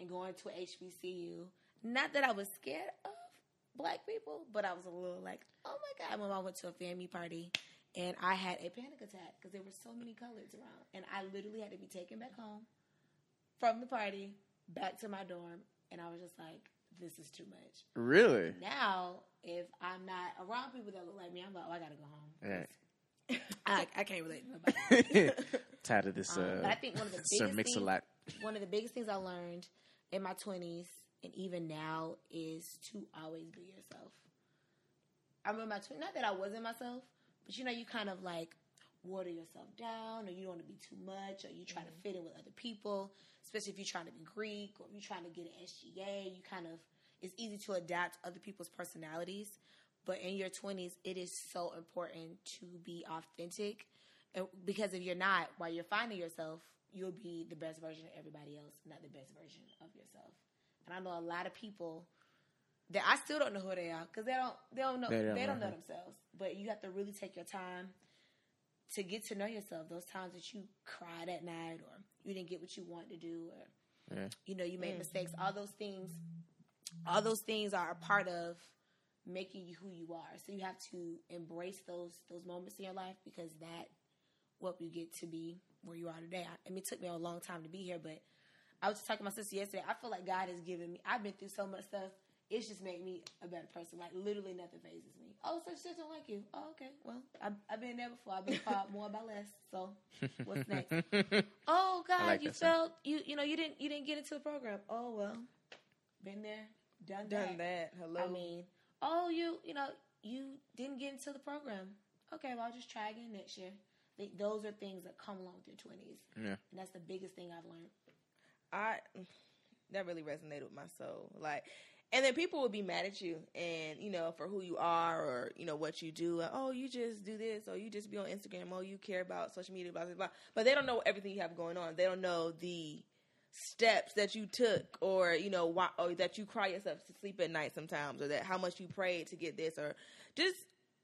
C: and going to HBCU. Not that I was scared of black people, but I was a little like, oh my god, when I went to a family party and I had a panic attack because there were so many colors around, and I literally had to be taken back home from the party back to my dorm, and I was just like, this is too much.
A: Really?
C: Now, if I'm not around people that look like me, I'm like, oh, I gotta go home.
A: Right.
C: I, I can't relate to nobody.
A: Tired of this.
C: Um,
A: Uh,
C: but I think one of the
A: Sir
C: biggest
A: Mix a lot.
C: one of the biggest things I learned in my 20s and even now is to always be yourself. I remember my 20s, not that I wasn't myself, but you know, you kind of like water yourself down or you don't want to be too much or you try to mm-hmm. fit in with other people, especially if you're trying to be Greek or if you're trying to get an SGA, you kind of, it's easy to adapt other people's personalities. But in your 20s, it is so important to be authentic and because if you're not, while you're finding yourself, you'll be the best version of everybody else, not the best version of yourself. And I know a lot of people that I still don't know who they are because they don't they don't know
A: They
C: they
A: don't
C: don't,
A: know.
C: know themselves. But you have to really take your time to get to know yourself. Those times that you cried at night, or you didn't get what you wanted to do, or
A: Yeah.
C: you know you made mm. mistakes. All those things, all those things are a part of making you who you are. So you have to embrace those those moments in your life because that what you get to be where you are today. I, I mean, it took me a long time to be here, but I was just talking to my sister yesterday. I feel like God has given me. I've been through so much stuff. It's just made me a better person. Like literally, nothing phases me. Oh, such shit don't like you. Oh, okay. Well, I've, I've been there before. I've been called more by less. So, what's next? Oh God,
A: like
C: you felt you. You know, you didn't. You didn't get into the program. Oh well, been there, done,
B: Done that. Hello.
C: I mean, oh, you, you know, you didn't get into the program. Okay, well, I'll just try again next year. Th- Those are things that come along with your twenties,
A: Yeah.
C: and that's the biggest thing I've learned.
B: I that really resonated with my soul. Like, and then people will be mad at you, and you know, for who you are or you know what you do. Like, oh, you just do this, or you just be on Instagram. Oh, you care about social media, blah blah blah. But they don't know everything you have going on. They don't know the steps that you took, or you know, why, or that you cry yourself to sleep at night sometimes, or that how much you prayed to get this, or just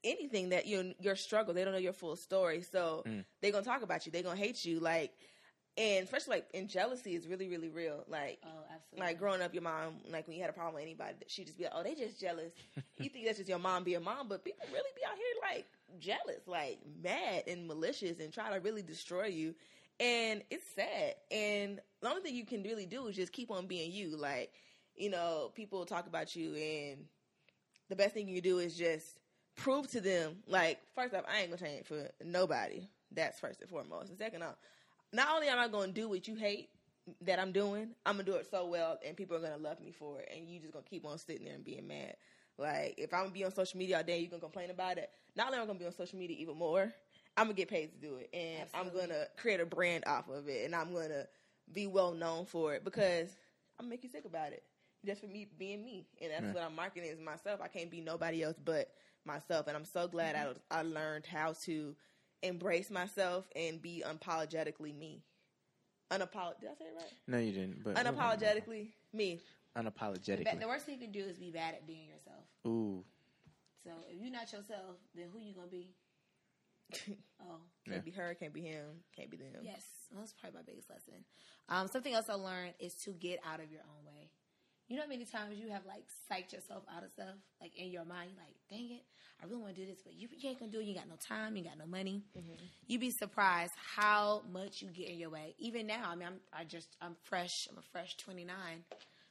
B: anything that you your struggle. They don't know your full story, so mm. they're gonna talk about you. They're gonna hate you, like. And especially like in jealousy is really really real. Like
C: Oh, absolutely.
B: like growing up, your mom like when you had a problem with anybody, she'd just be like, "Oh, they just jealous." you think that's just your mom being mom, but people really be out here like jealous, like mad and malicious, and try to really destroy you. And it's sad. And the only thing you can really do is just keep on being you. Like you know, people talk about you, and the best thing you do is just prove to them. Like first off, I ain't gonna change for nobody. That's first and foremost. And second off, not only am I gonna do what you hate that I'm doing, I'm gonna do it so well, and people are gonna love me for it, and you just gonna keep on sitting there and being mad. Like if I'm gonna be on social media all day, you're gonna complain about it. Not only am I gonna be on social media even more, I'm gonna get paid to do it, and I'm gonna create a brand off of it, and I'm gonna be well known for it because I'm gonna make you sick about it. Just for me being me, and that's what I'm marketing is myself. I can't be nobody else but myself, and I'm so glad I I learned how to embrace myself and be unapologetically me. Unapolog. Did I say it right?
A: No, you didn't. But
B: Unapologetically me.
A: Unapologetically.
C: The worst thing you can do is be bad at being yourself.
A: Ooh.
C: So if you're not yourself, then who you gonna be? Oh,
B: Can't
A: Yeah.
B: be her. Can't be him. Can't be them.
C: Yes, well, that's probably my biggest lesson. Um, something else I learned is to get out of your own way. You know how many times you have like psyched yourself out of stuff, like in your mind, like, dang it, I really want to do this, but you, you ain't gonna do it. You got no time, you got no money. You'd be surprised how much you get in your way. Even now, I mean, I'm I just I'm fresh. I'm a fresh 29.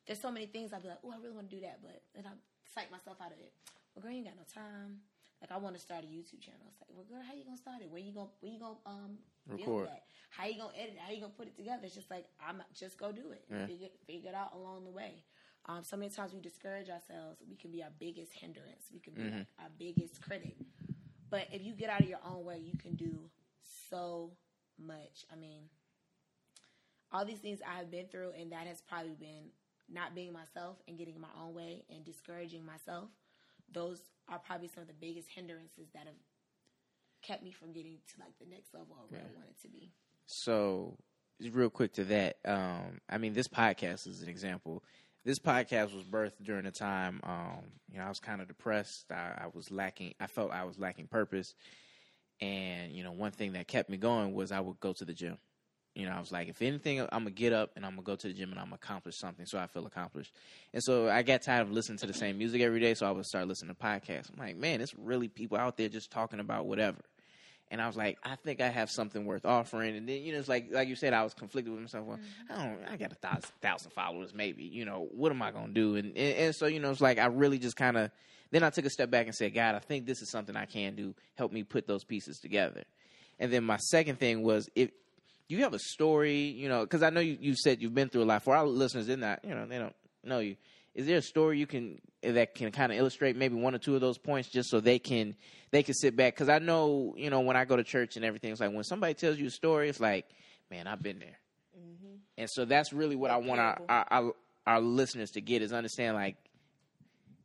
C: There's so many things I'd be like, oh, I really want to do that, but then I psych myself out of it. Well, girl, you ain't got no time. Like I want to start a YouTube channel. It's like, well, girl, how you gonna start it? Where you gonna where you gonna um
A: Record.
C: that? How you gonna edit? it? How you gonna put it together? It's just like I'm just go do it.
A: Yeah.
C: Figure, figure it out along the way. Um, so many times we discourage ourselves. We can be our biggest hindrance. We can be like our biggest critic. But if you get out of your own way, you can do so much. I mean, all these things I have been through, and that has probably been not being myself and getting my own way and discouraging myself. Those are probably some of the biggest hindrances that have kept me from getting to like the next level of where I wanted to be.
A: So, real quick to that, um, I mean, this podcast is an example. This podcast was birthed during a time, um, you know, I was kind of depressed. I, I was lacking, I felt I was lacking purpose. And, you know, one thing that kept me going was I would go to the gym. You know, I was like, if anything, I'm gonna get up and I'm gonna go to the gym and I'm gonna accomplish something, so I feel accomplished. And so I got tired of listening to the same music every day, so I would start listening to podcasts. I'm like, man, it's really people out there just talking about whatever. And I was like, I think I have something worth offering. And then you know, it's like like you said, I was conflicted with myself. Well, mm-hmm. I don't, I got a thousand thousand followers, maybe. You know, what am I gonna do? And and, and so you know, it's like I really just kind of. Then I took a step back and said, God, I think this is something I can do. Help me put those pieces together. And then my second thing was if you have a story, you know, because I know you, you said you've been through a lot. For our listeners, they're not, you know, they don't know you. Is there a story you can that can kind of illustrate maybe one or two of those points, just so they can they can sit back? Because I know, you know, when I go to church and everything, it's like when somebody tells you a story, it's like, man, I've been there.
B: Mm-hmm.
A: And so that's really what I want our, our, our our listeners to get is understand like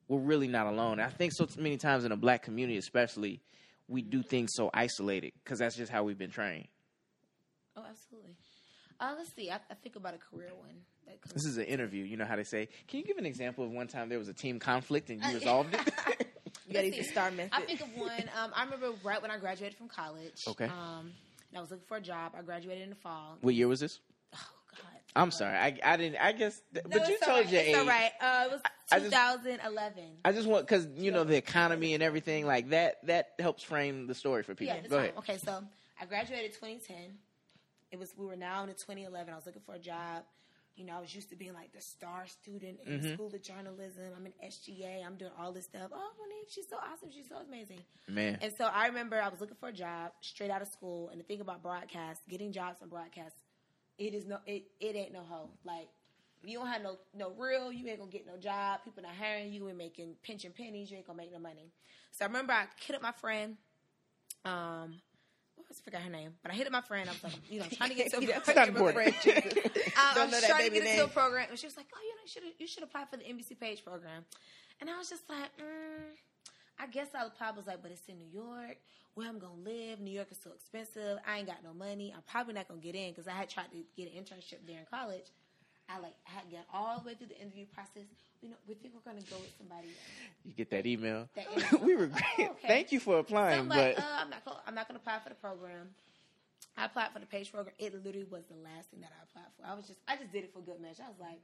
A: we're really not alone. I think so many times in the black community, especially, we do things so isolated because that's just how we've been trained.
C: Oh, absolutely. Uh, let's see. I, I think about a career one. That comes
A: This is an interview. You know how they say, "Can you give an example of one time there was a team conflict and you resolved it?"
B: You gotta use
C: Let's
B: the
C: see.
B: star method.
C: I think of one. Um, I remember right when I graduated from college.
A: Okay.
C: Um, and I was looking for a job. I graduated in the fall.
A: what year was this?
C: Oh God.
A: I'm sorry, I, I didn't. I guess, th-
C: No,
A: but you
C: it's
A: told
C: all right.
A: your
C: it's
A: age.
C: all right. Uh, it was
A: I just-
C: 2011.
A: I just want because you know the economy and everything like that. That helps frame the story for people.
C: Yeah, that's
A: Go
C: fine.
A: ahead.
C: Okay, so I graduated 2010. It was we were now in 2011. I was looking for a job. You know, I was used to being like the star student in
A: Mhm.
C: the school of journalism. I'm in SGA. I'm doing all this stuff. Oh, Monique, she's so awesome. She's so amazing.
A: Man,
C: And so I remember I was looking for a job straight out of school. And the thing about broadcast, getting jobs in broadcast, it is no, it, it ain't no hoe. Like you don't have no no real. You ain't gonna get no job. People not hiring you. and making pinching pennies. You ain't gonna make no money. So I remember I hit up my friend. Um, I always forgot her name, but I hit up my friend. I was like, you know, trying to get to a
B: know,
A: not important.
B: friend, Jesus.
C: I, I
B: Don't
C: was
B: know that
C: trying to get into a program, and she was like, "Oh, you know, you should you should apply for the NBC Page program." And I was just like, mm, "I guess I'll apply." I was like, "But it's in New York. Where I'm gonna live? New York is so expensive. I ain't got no money. I'm probably not gonna get in because I had tried to get an internship there in college. I like had got all the way through the interview process. You know, we think we're gonna go with somebody else.
A: you get that email.
C: That email.
A: we regret.
C: Oh, okay.
A: Thank you for
C: So
A: applying,
C: I'm like,
A: but
C: uh, I'm not. Gonna, I'm not gonna apply for the program. I applied for the page program. It literally was the last thing that I applied for. I was just, I just did it for good measure. I was like,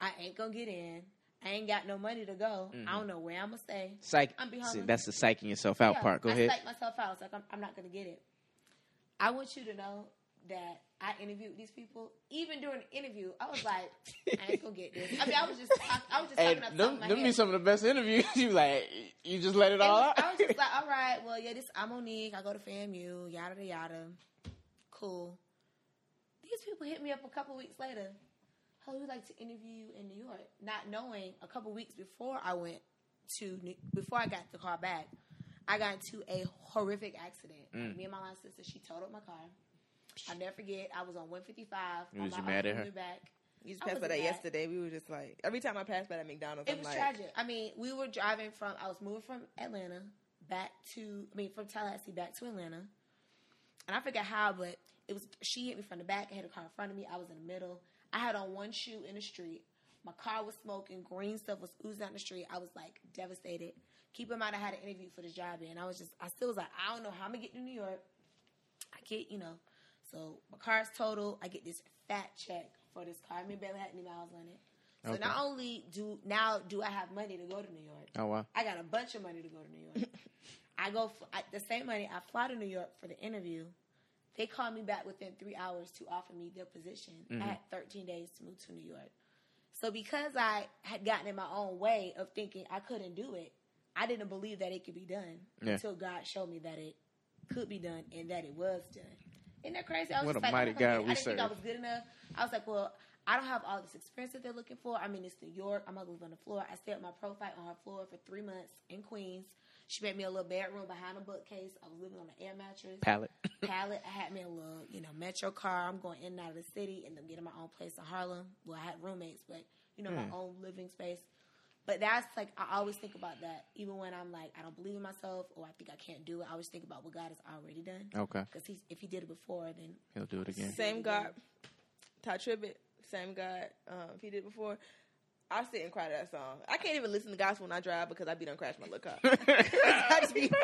C: I ain't gonna get in. I ain't got no money to go.
A: Mm-hmm.
C: I don't know where I'm gonna stay.
A: psych.
C: I'm be
A: that's the psyching yourself out
C: Yeah,
A: part. Go
C: I
A: ahead.
C: psyched myself out. I like, I'm, I'm not gonna get it. I want you to know that I interviewed these people. Even during the interview, I was like, I ain't gonna get this. I mean, I was just, I, I was just
A: And
C: talking up
A: them, them be some of the best interviews. You like, you just let it
C: It
A: all out.
C: I was just like, all right, well, yeah, this I'm Monique. I go to FAMU, yada yada. Cool. These people hit me up a couple weeks later. How we'd like to interview you in New York, not knowing a couple weeks before I went to before I got the car back, I got into a horrific accident.
A: Mm.
C: Me and my line sister, she totaled my car. I'll never forget. I was on 155.
A: Was
C: on
A: you
C: my
A: mad at her?
C: Back.
B: You just passed by that
C: mad.
B: yesterday. We were just like every time I passed by that McDonald's,
C: It
B: I'm
C: was
B: like,
C: tragic. I mean, we were driving from. I was moving from Atlanta back to. I mean, from Tallahassee back to Atlanta, and I forget how, but it was. She hit me from the back. I had a car in front of me. I was in the middle. I had on one shoe in the street. My car was smoking. Green stuff was oozing out the street. I was like devastated. Keep in mind, I had an interview for this job, and I was just. I still was like, I don't know how I'm gonna get to New York. I can't, you know. So my car's total. I get this fat check for this car. I mean, barely had any miles on it. So
A: Okay.
C: not only do now do I have money to go to New York,
A: Oh wow.
C: I got a bunch of money to go to New York. I go f I, the same money. I fly to New York for the interview. They called me back within three hours to offer me their position.
A: Mhm.
C: I had 13 days to move to New York. So because I had gotten in my own way of thinking I couldn't do it, I didn't believe that it could be done
A: Yeah.
C: until God showed me that it could be done and that it was done. Isn't that crazy? I was
A: What a
C: like,
A: mighty
C: I'm not gonna
A: God we
C: I didn't think I was good enough. I was like, well, I don't have all this experience that they're looking for. I mean, it's New York. I'm gonna live on the floor. I stayed at my prophyte on her floor for three months in Queens. She made me a little bedroom behind a bookcase. I was living on an air mattress
A: Palette.
C: pallet. I had me a little, you know, metro car. I'm going in and out of the city and then getting my own place in Harlem. Well, I had roommates, but you know,
A: Hmm.
C: my own living space. But that's like I always think about that, even when I'm like I don't believe in myself or I think I can't do it. I always think about what God has already done.
A: Okay,
C: Because he's if he did it before, then
A: he'll do it again.
B: same God, Tye Tribbett, same God. Um, if he did it before, I sit and cry to that song. I can't even listen to gospel when I drive because I be done crash my little car. I just be touch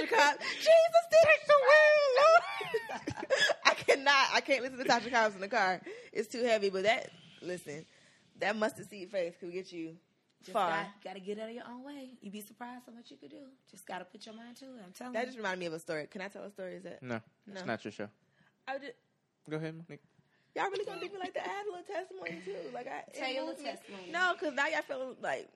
B: the cop. Jesus, take the wheel, Lord. I cannot. I can't listen to Tasha Cobbs in the car. It's too heavy. But that, listen, that mustard seed faith could get you
C: Just
B: far.
C: got, got to get out of your own way. You'd be surprised how much you could do. Just got to put your mind to it. I'm telling
B: That
C: you.
B: That just reminded me of a story. Can I tell a story? Is that
A: No, it's not your show.
B: I just,
A: Go ahead, Monique.
B: y'all really gonna leave me like to add a little testimony too? Like I
C: Tell
B: it
C: your
B: moves
C: little testimony.
B: No, because now y'all feeling like.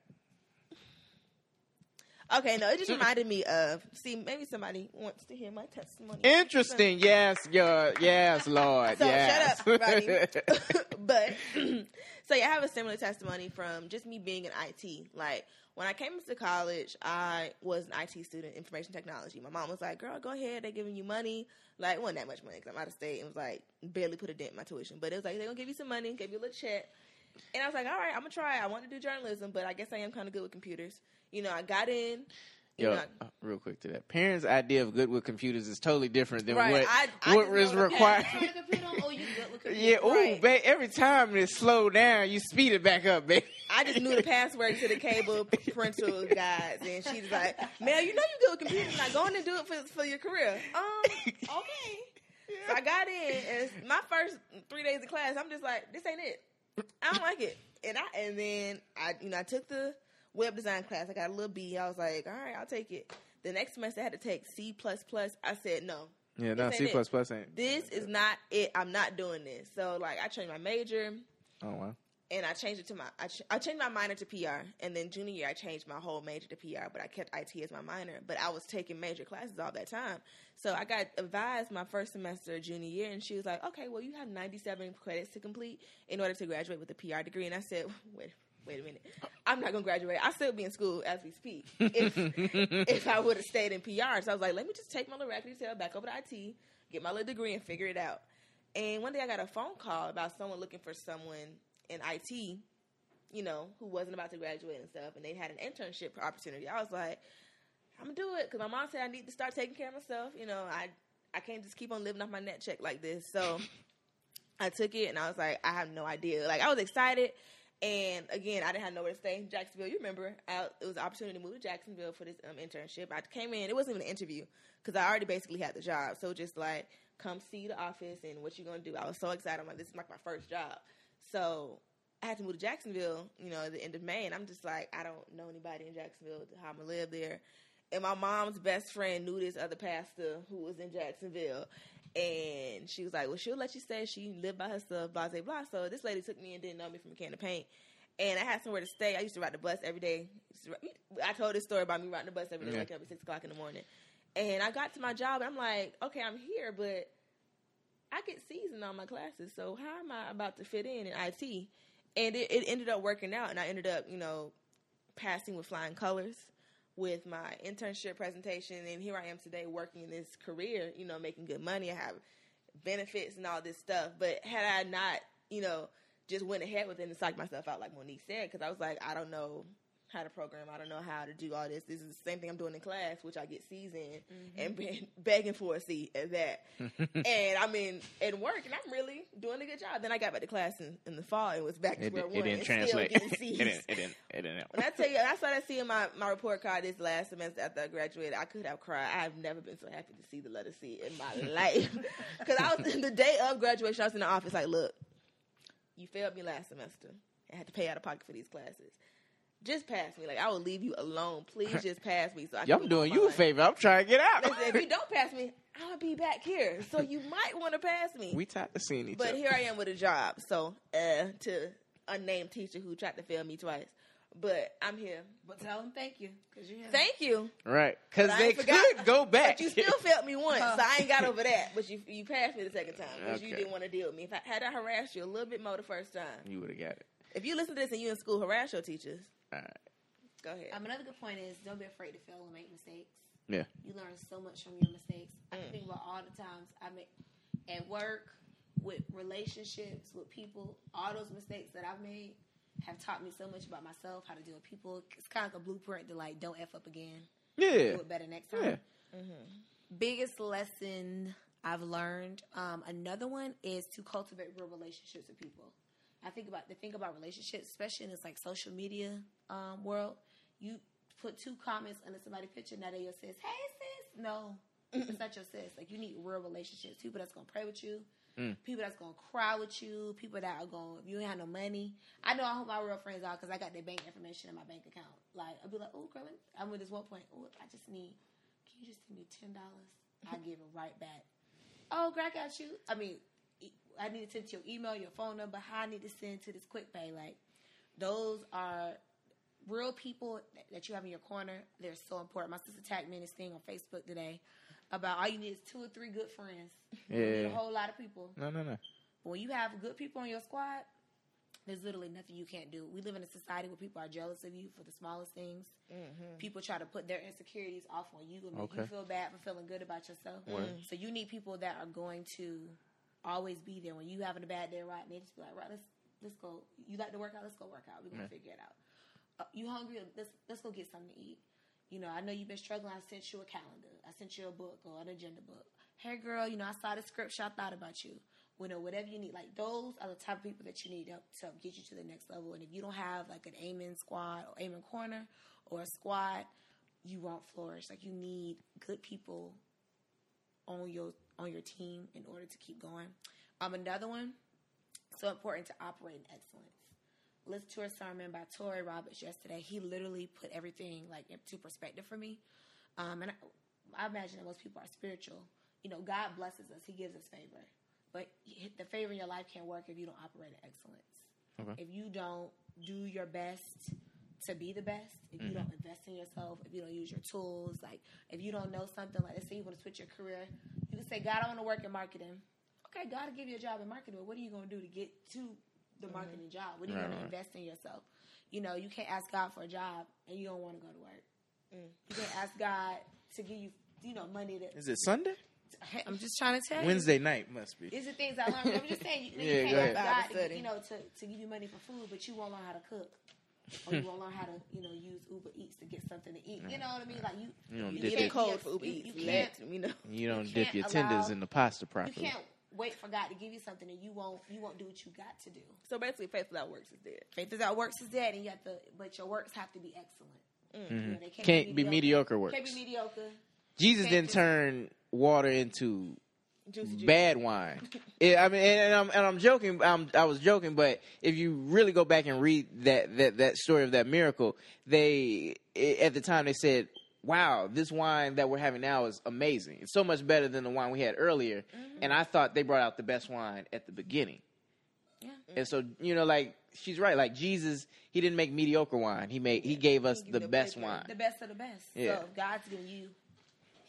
B: Okay, no, it just reminded me of. See, maybe somebody wants to hear my testimony.
A: Interesting. Yes, your yes, Lord.
B: So
A: yes.
B: shut up, but so yeah, I have a similar testimony from just me being in IT. Like when I came into college, I was an IT student, information technology. My mom was like, "Girl, go ahead. They're giving you money. Like, it wasn't that much money because I'm out of state. It was like barely put a dent in my tuition, but it was like they're gonna give you some money, give you a little check." And I was like, "All right, I'm gonna try. I want to do journalism, but I guess I am kind of good with computers. You know, I got in."
A: Yo,
B: know,
A: uh, real quick to that. Parents' idea of good with computers is totally different than
B: Right,
A: what
B: I- I
A: what is
B: know
A: required.
C: Turn the computer on. Oh, you good with.
A: Yeah, ooh,
B: Right.
A: every time it slow down, you speed it back up, baby.
B: I just knew the password to the cable parental guides, and she's like, "Mel, you know you good with computers. Now go in and do it for for your career." Um, okay. So I got in, and my first three days of class, I'm just like, "This ain't it. I don't like it." And I and then I, you know, I took the web design class. I got a little B. I was like, "All right, I'll take it." The next semester, I had to take C plus plus. I said, "No,
A: Yeah, no, C plus plus ain't.
B: this is not it. I'm not doing this." So like, I changed my major
A: Oh wow.
B: and I changed it to my I, ch- I changed my minor to PR, and then junior year I changed my whole major to PR, but I kept IT as my minor. But I was taking major classes all that time, so I got advised my first semester of junior year, and she was like, "Okay, well you have ninety seven credits to complete in order to graduate with a PR degree." And I said, "Wait, wait a minute, I'm not gonna graduate. I still be in school as we speak. If if I would have stayed in PR, so I was like, let me just take my little racket tail back over to IT, get my little degree, and figure it out." And one day I got a phone call about someone looking for someone in IT, you know, who wasn't about to graduate and stuff, and they had an internship opportunity. I was like, I'm gonna do it because my mom said I need to start taking care of myself. You know, I I can't just keep on living off my net check like this. So I took it and I was like, I have no idea. Like I was excited. And again, I didn't have nowhere to stay in Jacksonville. You remember, I, it was an opportunity to move to Jacksonville for this um, internship. I came in; it wasn't even an interview because I already basically had the job. So just like, come see the office and what you're gonna do. I was so excited. I'm like, this is like my first job. So I had to move to Jacksonville, you know, at the end of May, and I'm just like, I don't know anybody in Jacksonville. How I'm gonna live there? And my mom's best friend knew this other pastor who was in Jacksonville, and she was like, "Well, she'll let you stay. She lived by herself, blah blah blah." So this lady took me and didn't know me from a can of paint, and I had somewhere to stay. I used to ride the bus every day. I told this story about me riding the bus every day,
A: Yeah.
B: waking up at six o'clock in the morning. And I got to my job, and I'm like, "Okay, I'm here, but I get C's in all my classes, so how am I about to fit in in IT?" And it, it ended up working out, and I ended up, you know, passing with flying colors with my internship presentation, and here I am today working in this career, you know, making good money. I have benefits and all this stuff. But had I not, you know, just went ahead with it and psyched myself out, like Monique said, because I was like, I don't know how to program, I don't know how to do all this. This is the same thing I'm doing in class, which I get C's in, mm-hmm. and been begging for a C at that. and I'm in in work, and I'm really doing a good job. Then I got back to class in, in the fall and was back to
A: It,
B: square
A: it
B: one.
A: didn't
B: and still
A: translate. it didn't. It didn't. It didn't.
B: When I tell you, I started seeing my, my report card this last semester after I graduated. I could have cried. I've never been so happy to see the letter C in my life. Because I was in the day of graduation, I was in the office like, look, you failed me last semester. I had to pay out of pocket for these classes. Just pass me. Like I will leave you alone. Please just pass me. So I
A: I'm doing you a
B: life.
A: favor. I'm trying to get out.
B: Listen, if you don't pass me, I'll be back here. So you might want to pass me.
A: we tired of seeing each
B: But
A: other.
B: here I am with a job. So, uh, to unnamed teacher who tried to fail me twice. But I'm here.
C: But tell them thank you. Cause you
B: Thank you.
A: right? Because they
B: forgot-
A: could go back.
B: But you still failed me once, so I ain't got over that. But you you passed me the second time because you didn't want to deal with me. If I had I harassed you a little bit more the first time,
A: you would have got it.
B: if you listen to this and you in school, harass your teachers.
A: All right.
B: Go ahead.
C: Um, another good point is don't be afraid to fail and make mistakes.
A: Yeah.
C: You learn so much from your mistakes. I
B: Mm.
C: think about all the times I make at work, with relationships, with people. All those mistakes that I've made have taught me so much about myself, how to deal with people. It's kind of like a blueprint to like don't f up again.
A: Yeah.
C: Do it better next time.
A: Yeah.
C: Biggest lesson I've learned. Um, another one is to cultivate real relationships with people. I think about the thing about relationships, especially in this like social media um, world. You put two comments under somebody's picture, now they your sis. Hey sis, no, it's not your sis. Like you need real relationships. People that's gonna pray with you,
A: Mm.
C: People that's gonna cry with you. People that are gonna. if you ain't have no money. I know I hope my real friends are because I got their bank information in my bank account. Like I'll be like, oh girl, I'm with this one point. Oh, I just need. Can you just send me ten dollars? I give it right back. Oh, girl, I got you. I mean, I need to send to your email, your phone number. How I need to send to this quick pay. Like those are real people that- that you have in your corner. They're so important. My sister tagged me in this thing on Facebook today about all you need is two or three good friends. You need
A: Yeah.
C: a whole lot of people.
A: No, no, no.
C: But when you have good people on your squad, there's literally nothing you can't do. We live in a society where people are jealous of you for the smallest things. Mm-hmm. People try to put their insecurities off on you and make you feel bad for feeling good about yourself.
A: Word.
C: So you need people that are going to always be there when you having a bad day, right? And they just be like, right, let's let's go. You like to work out? Let's go work out. We're gonna
A: Yeah.
C: figure it out. Uh, you hungry? Let's let's go get something to eat. You know, I know you've been struggling. I sent you a calendar. I sent you a book or an agenda book. Hey, girl, you know, I saw the scripture. I thought about you. You know, whatever you need. Like, those are the type of people that you need to help, to help get you to the next level. And if you don't have, like, an Amen squad or Amen corner or a squad, you won't flourish. Like, you need good people on your on your team in order to keep going. Um, another one, so important to operate in excellence. Listen to a sermon by Touré Roberts yesterday. He literally put everything like into perspective for me. Um, and I, I imagine that most people are spiritual. You know, God blesses us; He gives us favor, but the favor in your life can't work if you don't operate in excellence.
A: Okay.
C: If you don't do your best to be the best, if you don't mm-hmm. invest in yourself, if you don't use your tools, like if you don't know something, like let's say you want to switch your career, you can say, God, I want to work in marketing. Okay, God will give you a job in marketing, but what are you going to do to get to the mm-hmm. marketing job? What are you
A: Right,
C: going to invest in yourself? You know, you can't ask God for a job and you don't want to go to work. Mm. You can't ask God to give you, you know, money to.
A: Is it Sunday?
C: I'm just trying to tell you.
A: Wednesday night must be.
C: These are things I learned. I'm just saying, you,
A: Yeah,
C: you can't
A: ahead.
C: ask God, to, you know, to, to give you money for food, but you won't learn how to cook, or you won't learn how to, you know, use Uber Eats to get something to eat. You know what I mean? Like you,
A: You don't
C: you
A: dip
B: Get
A: it.
B: a
C: can't
B: code for Uber Eats.
C: You
B: Let
C: can't.
B: me know.
A: You don't
C: you
A: dip
C: can't
A: your
C: allow-
A: tenders in the pasta properly.
C: You can't wait for God to give you something, and you won't. You won't do what you got to do.
B: So basically, faith without works is dead.
C: Faith without works is dead, and you have to. But your works have to be excellent. You know, they
A: Mm-hmm. Can't be mediocre works.
C: Can't be mediocre.
A: Jesus
C: can't
A: didn't
C: just-
A: turn water into
B: Juicy
A: bad wine. Yeah, I mean, and, and I'm and I'm joking. I'm, I was joking, but if you really go back and read that that that story of that miracle, they at the time they said, "Wow, this wine that we're having now is amazing. It's so much better than the wine we had earlier." Mm-hmm. And I thought they brought out the best wine at the beginning.
C: Yeah.
A: And so you know, like she's right. Like Jesus, he didn't make mediocre wine. He made he gave us
B: He
A: the
B: the
A: best wine.
C: The best of the best.
A: Yeah.
C: So God's giving you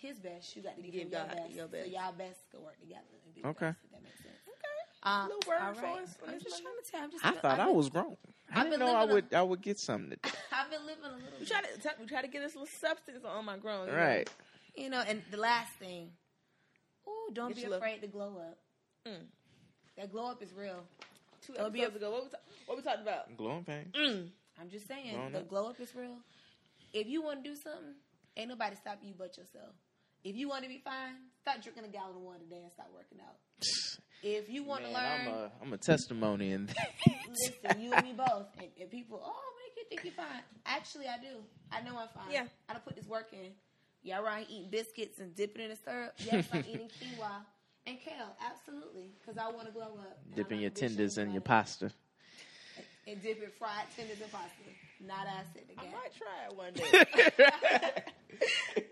C: His best, you got to give,
B: Give
C: him your
B: God
C: best.
B: your best.
C: So y'all best can work together and be
A: Okay.
C: best, if that makes sense. Okay. Um,
B: Little word
C: all
B: for us
C: I'm just trying to tell. I'm just.
A: I
C: I've
A: thought I was grown. I didn't know I would I would get something. To
C: I've been living a little.
B: We try to t- we try to get this little substance on my grown. you know.
A: right.
C: You know, and the last thing. Ooh, don't
B: Get
C: be
B: your little-
C: afraid to glow up.
B: Mm.
C: That glow up is real.
B: Two
C: Don't be
B: episodes ago, what we, ta- what we talked about?
A: Glowing pain.
B: Mm.
C: I'm just saying,
A: Grown
C: the
A: up.
C: glow up is real. If you want to do something, ain't nobody stopping you but yourself. If you want to be fine, stop drinking a gallon of water a day and start working out. If you want to learn,
A: I'm a I'm a testimony in that.
C: listen, you and me both. And, and people, oh, make you think you're fine. Actually, I do. I know I'm fine.
B: Yeah.
C: I don't put this work in. Y'all right eating biscuits and dipping in the syrup. Yes, I'm eating quinoa and kale. Absolutely, because I want to glow up.
A: Dipping your
C: not
A: tenders in your pasta.
C: and dipping fried tenders in pasta. Not acid again.
B: I
C: again.
B: might try it one day.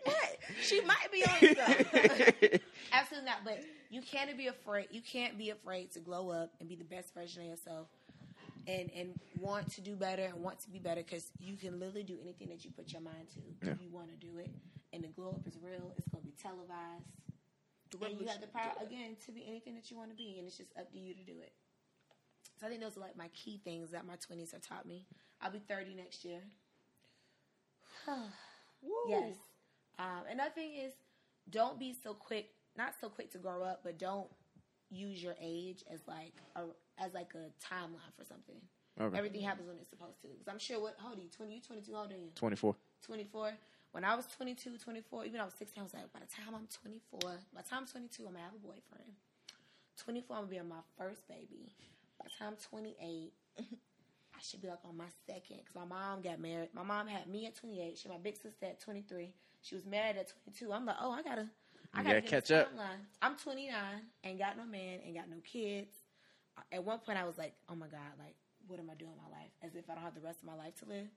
B: What? She might be on something.
C: Absolutely not. But you can't be afraid. You can't be afraid to glow up and be the best version of yourself, and and want to do better and want to be better because you can literally do anything that you put your mind to
A: Yeah.
C: if you want to do it. And the glow up is real. It's going to be televised. And you have the power again to be anything that you want to be, and it's just up to you to do it. So I think those are like my key things that my twenties have taught me. I'll be thirty next year.
B: Woo.
C: Yes. Um, another thing is, don't be so quick. Not so quick to grow up, but don't use your age as like a as like a timeline for something.
A: Okay.
C: Everything happens when it's supposed to. Because I'm sure what how old are you? Twenty? You twenty two? How old are you?
A: Twenty four.
C: 24. When I was 22, 24, even I was 16, I was like, by the time I'm 24, by the time I'm 22, I'm going to have a boyfriend. 24, I'm going to be on my first baby. By the time I'm 28, I should be like on my second because my mom got married. My mom had me at 28. She had my big sister at 23. She was married at 22. I'm like, oh, I got to, I gotta
A: gotta catch up.
C: timeline. I'm 29, ain't got no man, ain't got no kids. At one point, I was like, "Oh my god, like, what am I doing in my life? As if I don't have the rest of my life to live."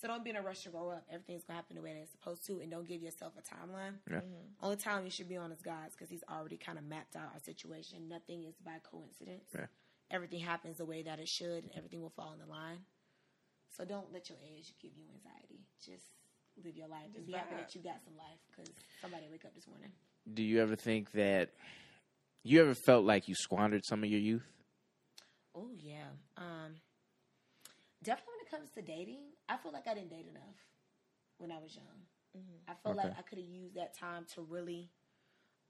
C: So don't be in a rush to grow up. Everything's gonna happen the way that it's supposed to, and don't give yourself a timeline.
A: Yeah. Mm-hmm.
C: Only time you should be on is God's because He's already kind of mapped out our situation. Nothing is by coincidence.
A: Yeah.
C: Everything happens the way that it should, and everything will fall in the line. So don't let your age give you anxiety. Just live your life and
B: Just
C: be happy that you got some life because somebody wake up this morning.
A: Do you ever think that you ever felt like you squandered some of your youth?
C: Oh yeah. Um, definitely when it comes to dating, I feel like I didn't date enough when I was young. I feel like I could have used that time to really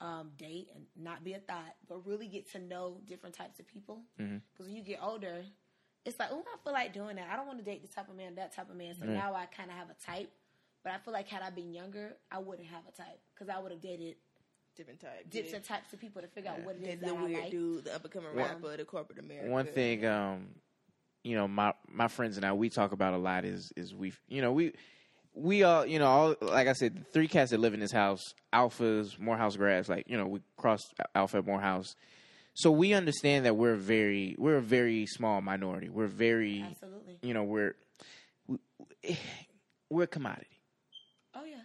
C: um, date and not be a thought, but really get to know different types of people. Because
A: Mhm.
C: when you get older, it's like, oh, I feel like doing that. I don't want to date this type of man, that type of man. So
A: Yeah.
C: now I kind of have a type. But I feel like had I been younger, I wouldn't have a type because I would have dated
B: Different type.
C: different types of people to figure out what it
B: The,
C: is
B: the
C: that I
B: weird
C: like.
B: dude, the up and coming
A: One-
B: rapper, the corporate America.
A: One thing, um, you know, my my friends and I we talk about a lot is is we, you know, we we all, you know, all like I said, the three cats that live in this house, alphas, Morehouse grads, like you know, we crossed Alpha at Morehouse, so we understand that we're very we're a very small minority. We're very,
C: Absolutely.
A: you know, we're we, we're a commodity.
C: Oh yeah.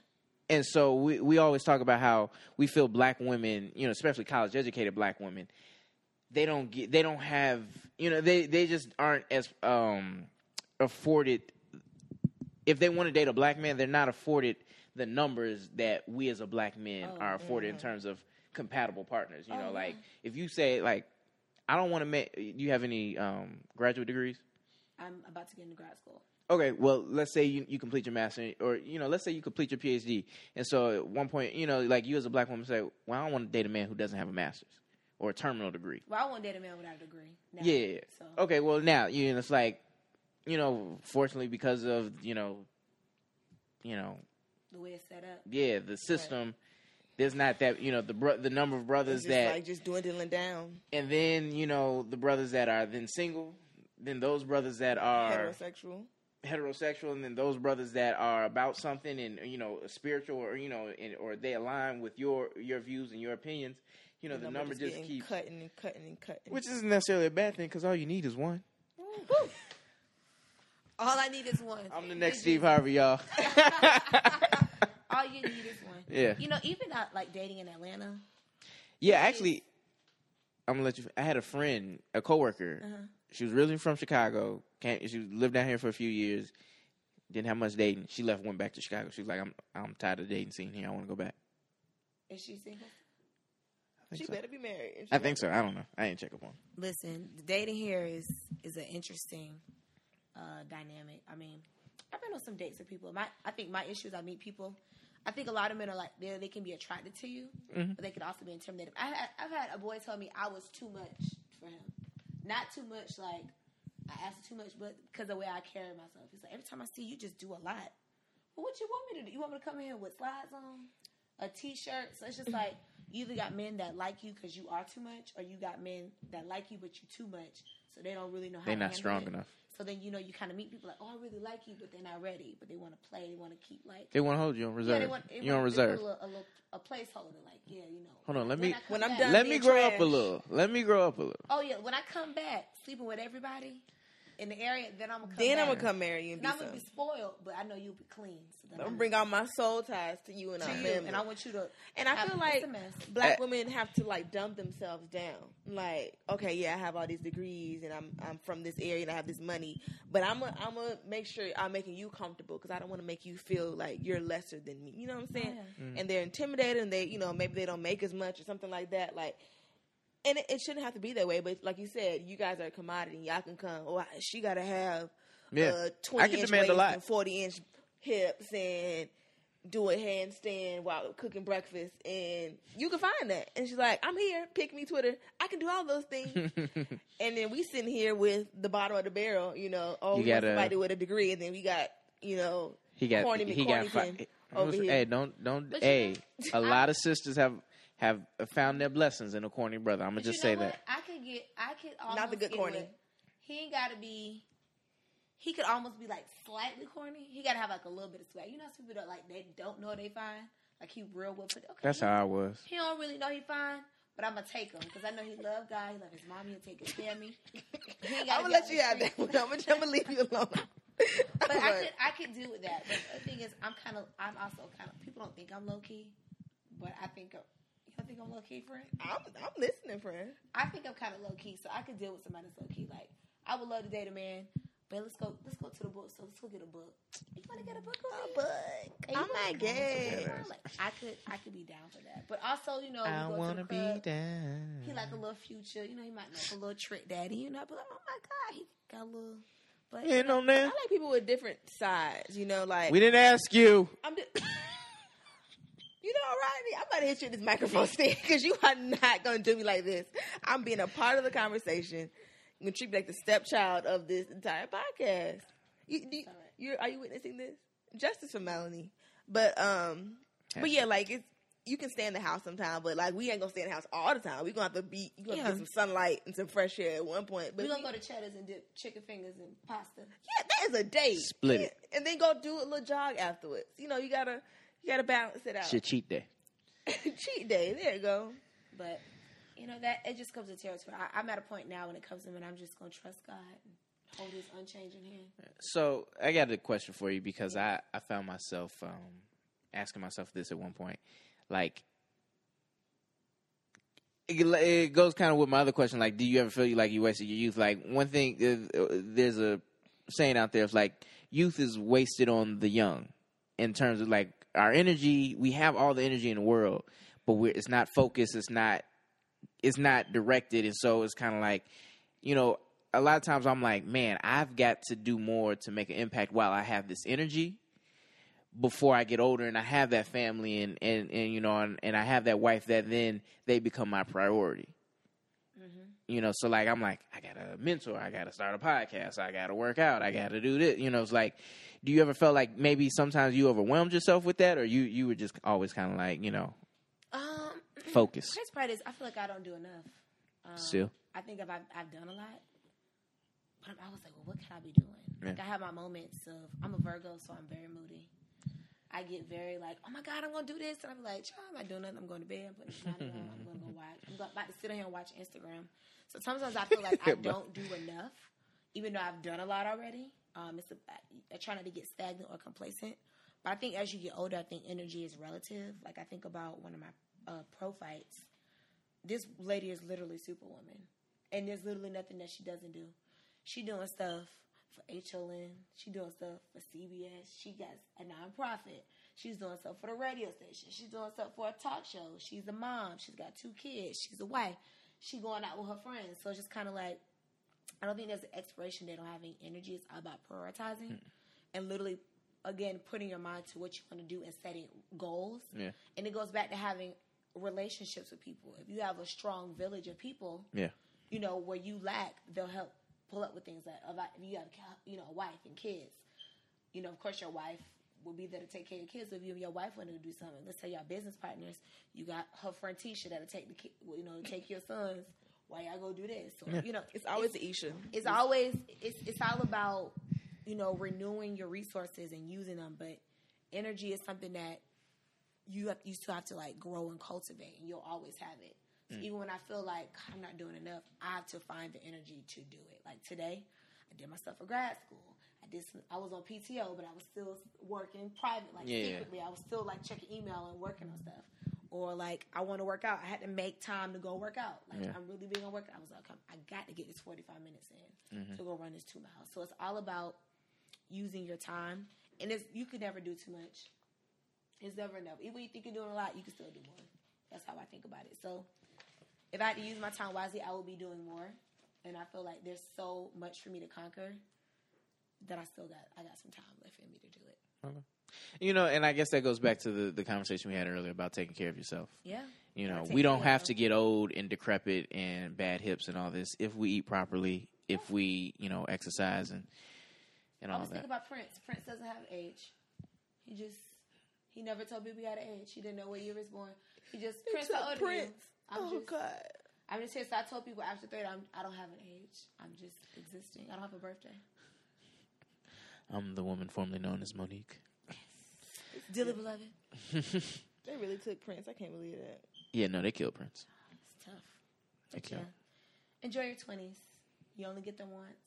A: And so we, we always talk about how we feel black women, you know, especially college educated black women, they don't get they don't have you know, they, they just aren't as um afforded if they want to date a black man, they're not afforded the numbers that we as a black men
C: Oh,
A: are afforded in terms of compatible partners. You
C: Oh,
A: know,
C: yeah.
A: like if you say like I don't want to make do you have any um graduate degrees?
C: I'm about to get into grad school.
A: Okay, well, let's say you, you complete your master, or you know, let's say you complete your PhD, and so at one point, you know, like you as a black woman say, "Well, I don't want to date a man who doesn't have a master's or a terminal degree."
C: Well, I want to date a man without a degree. Now,
A: Yeah.
C: So
A: Okay, well, now you know, it's like, you know, fortunately because of you know, you know,
C: the way it's set up.
A: yeah, the system. There's not that you know the bro- the number of brothers
B: It's just
A: that,
B: like just dwindling down.
A: and then you know the brothers that are then single, then those brothers that are
B: Heterosexual.
A: heterosexual and then those brothers that are about something and you know spiritual or you know and, or they align with your your views and your opinions you know the, number just
B: getting
A: keeps
B: cutting and cutting and cutting.
A: which isn't necessarily a bad thing because all you need is one
C: All I need is one.
A: i'm the next steve harvey y'all
C: All you need is one.
A: Yeah.
C: You know, even not like dating in Atlanta.
A: yeah actually i'm gonna let you i had a friend a coworker
C: Uh-huh.
A: she was originally from chicago came she lived down here for a few years didn't have much dating she left went back to chicago she was like i'm i'm tired of dating scene here i want to go back
C: Is she single?
B: She
A: so.
B: better be married.
A: I think so. I don't know. I ain't check up on.
C: Listen, the dating here is is an interesting uh, dynamic. I mean, I've been on some dates with people. My I think my issue is I meet people. I think a lot of men are like they they can be attracted to you, but they can also be intimidated. I had, I've had a boy tell me I was too much for him, not too much like I asked too much, but because the way I carry myself. He's like every time I see you, just do a lot. Well, what you want me to do? You want me to come in here with slides on, a t-shirt? So it's just like you either got men that like you because you are too much, or you got men that like you but you too much, so they don't really know how.
A: They're
C: to
A: not strong
C: it.
A: enough.
C: So then you know you kind of meet people like, oh, I really like you, but they're not ready. But they want to play. They want to keep like
A: They want to hold you on reserve.
C: yeah, they want,
A: you on
C: want- they
A: reserve.
C: A, little, a, little, a placeholder, like yeah, you know.
A: Hold on, let
C: When
A: me-
C: I come
B: When I'm done-
A: Let me
B: being
A: grow up a little. Let me grow up a little.
C: Oh yeah, when I come back sleeping with everybody in the area, then I'm gonna come.
B: Then I'm gonna come marry you and
C: And
B: be
C: I'm gonna be spoiled, but I know you'll be clean. So then
B: I'm gonna bring all my soul ties to you and
C: to
B: our
C: you,
B: family.
C: and I want you to.
B: And I feel like
C: a mess.
B: black
A: Uh,
B: women have to like dumb themselves down. Like, okay, yeah, I have all these degrees and I'm I'm from this area and I have this money, but I'm i I'm gonna make sure I'm making you comfortable because I don't want to make you feel like you're lesser than me. You know what I'm saying?
C: yeah.
B: And they're intimidated and they, you know, maybe they don't make as much or something like that. Like, and it, it shouldn't have to be that way. But like you said, you guys are a commodity. Y'all can come. Oh, she gotta have
A: Yeah.
B: uh,
A: I
B: 20
A: can
B: inch
A: demand a
B: waist and 40 inch hips and do a handstand while cooking breakfast and you can find that and she's like i'm here pick me twitter i can do all those things and then we sitting here with the bottom of the barrel you know oh
A: You
B: we got
A: gotta-
B: somebody with a degree and then we got you know
A: He got.
B: corny
A: he got. Fi-
B: over here
A: Hey, don't don't.
C: But you
A: Hey,
C: know,
A: a lot of sisters have have found their blessings in a corny brother. I'm gonna just
C: you
A: say
C: know
A: that.
C: I could get. I could almost
B: Not the good corny.
C: with- He ain't got to be. He could almost be like slightly corny. He got to have like a little bit of swag. You know, some people that like they don't know they fine. Like he real well put. Okay,
A: That's
C: he,
A: how I was.
C: he don't really know he fine, but I'm gonna take him because I know he love God. He love his mommy. He'll take care of me. He ain't gotta
B: I'm
C: be
B: gonna let you have that one. I'm gonna, I'm gonna leave you alone.
C: But I could I could deal with that. But the thing is, I'm kind of I'm also kind of people don't think I'm low key, but I think you don't think I'm low key, friend.
B: I'm, I'm listening, friend.
C: I think I'm kind of low key, so I could deal with somebody that's low key. Like I would love to date a man, but let's go let's go to the book. So let's go get a book. You want to get a book? with me?
B: But
C: Hey, you
B: oh
C: wanna
B: my
C: go to the
B: god.
C: Like, I could I could be down for that. But also, you know, we
A: I
C: go to
A: wanna be
C: club,
A: down.
C: He like a little future, you know. He might like a little trick daddy, you know. But like, oh my god, he got a little. But
A: You know,
B: I like people with different sides. You know, like
A: We didn't ask you.
B: I'm. Just, you know, Rodney, I'm about to hit you with this microphone stick because you are not gonna do me like this. I'm being a part of the conversation. I'm gonna treat me like the stepchild of this entire podcast. You, do you,
C: All right.
B: you're, are you witnessing this? Justice for Melanie, but um, but yeah, like it's you can stay in the house sometime, but like we ain't gonna stay in the house all the time. We gonna have to be, you gonna
C: Yeah.
B: get some sunlight and some fresh air at one point. But
C: we gonna
B: we-
C: go to Cheddar's and dip chicken fingers and pasta.
B: yeah, that is a date.
A: Split it.
B: and then go do a little jog afterwards. You know, you gotta you gotta balance it out.
A: Shit, cheat day.
B: Cheat day. There you go.
C: But you know that it just comes to territory. I, I'm at a point now when it comes to me, I'm just gonna trust God and hold His unchanging hand.
A: So I got a question for you because I, I found myself um, asking myself this at one point. Like, it, it goes kind of with my other question. Like, do you ever feel like you wasted your youth? Like, one thing, uh, there's a saying out there. It's like youth is wasted on the young in terms of like our energy. We have all the energy in the world, but it's not focused. It's not. It's not directed, and so it's kind of like, you know, a lot of times I'm like, man, I've got to do more to make an impact while I have this energy before I get older and I have that family and, and, and you know, and, and I have that wife that then they become my priority. Mm-hmm. You know, so like I'm like, I gotta mentor, I gotta start a podcast, I gotta work out, I gotta do this. You know, it's like, do you ever felt like maybe sometimes you overwhelmed yourself with that, or you you were just always kind of like, you know,
C: Um,
A: focus
C: crazy part is I feel like I don't do enough. Um,
A: still?
C: I think I've I've done a lot, but I was like, well, what can I be doing? Like I have my moments of I'm a Virgo, so I'm very moody. I get very like, oh my god, I'm gonna do this, and I'm like, child, I'm not doing nothing. I'm going to bed. I'm putting the on. I'm gonna go watch. I'm about to sit here and watch Instagram. So sometimes I feel like I don't do enough, even though I've done a lot already. Um, it's a, I try not to get stagnant or complacent. But I think as you get older, I think energy is relative. Like I think about one of my uh, prophytes. This lady is literally superwoman, and there's literally nothing that she doesn't do. She doing stuff for HLN. She doing stuff for CBS. She got a nonprofit. She's doing stuff for the radio station. She's doing stuff for a talk show. She's a mom. She's got two kids. She's a wife. She going out with her friends. So it's just kind of like I don't think there's an expiration date on having energy. It's all about prioritizing hmm. and literally, again, putting your mind to what you want to do and setting goals.
A: Yeah.
C: And it goes back to having relationships with people. If you have a strong village of people,
A: Yeah.
C: you know, where you lack, they'll help pull up with things that oh, if you have, you know, a wife and kids. You know, of course, your wife will be there to take care of your kids. If you and your wife want to do something, let's say y'all business partners, you got her friend Tisha that'll take the, ki- you know, take your sons while y'all go do this. Or, You know,
B: It's always the Isha.
C: it's always it's it's all about you know renewing your resources and using them but energy is something that you have you still have to like grow and cultivate and you'll always have it so even when i feel like i'm not doing enough i have to find the energy to do it like today i did my stuff for grad school i did some, i was on pto but i was still working private like
A: Yeah.
C: secretly i was still like checking email and working on stuff or like I want to work out. I had to make time to go work out. Like
A: Yeah.
C: I'm really big on working. I was like, I got to get this 45 minutes in
A: Mm-hmm.
C: to go run this two miles. So it's all about using your time, and it's you could never do too much. It's never enough. Even when you think you're doing a lot, you can still do more. That's how I think about it. So if I had to use my time wisely, I would be doing more. And I feel like there's so much for me to conquer that I still got I got some time left in me to do it.
A: You know, and I guess that goes back to the, the conversation we had earlier about taking care of yourself.
C: Yeah.
A: You know, we don't have
C: of
A: to get old and decrepit and bad hips and all this if we eat properly, if we, you know, exercise and and
C: I
A: all
C: was
A: that.
C: thinking about Prince. Prince doesn't have age. He just he never told people he had an age. He didn't know what year he was born. He just Prince. How old?
B: Prince.
C: I'm
B: oh
C: just
B: God.
C: I'm just here. So I told people after thirty, I'm, I don't have an age. I'm just existing. I don't have a birthday.
A: I'm the woman formerly known as Monique.
C: Dearly beloved.
B: They really took Prince. I can't believe that.
A: Yeah, no, they killed Prince.
C: It's tough.
A: They
C: But yeah,
A: killed.
C: enjoy your twenties. You only get them once.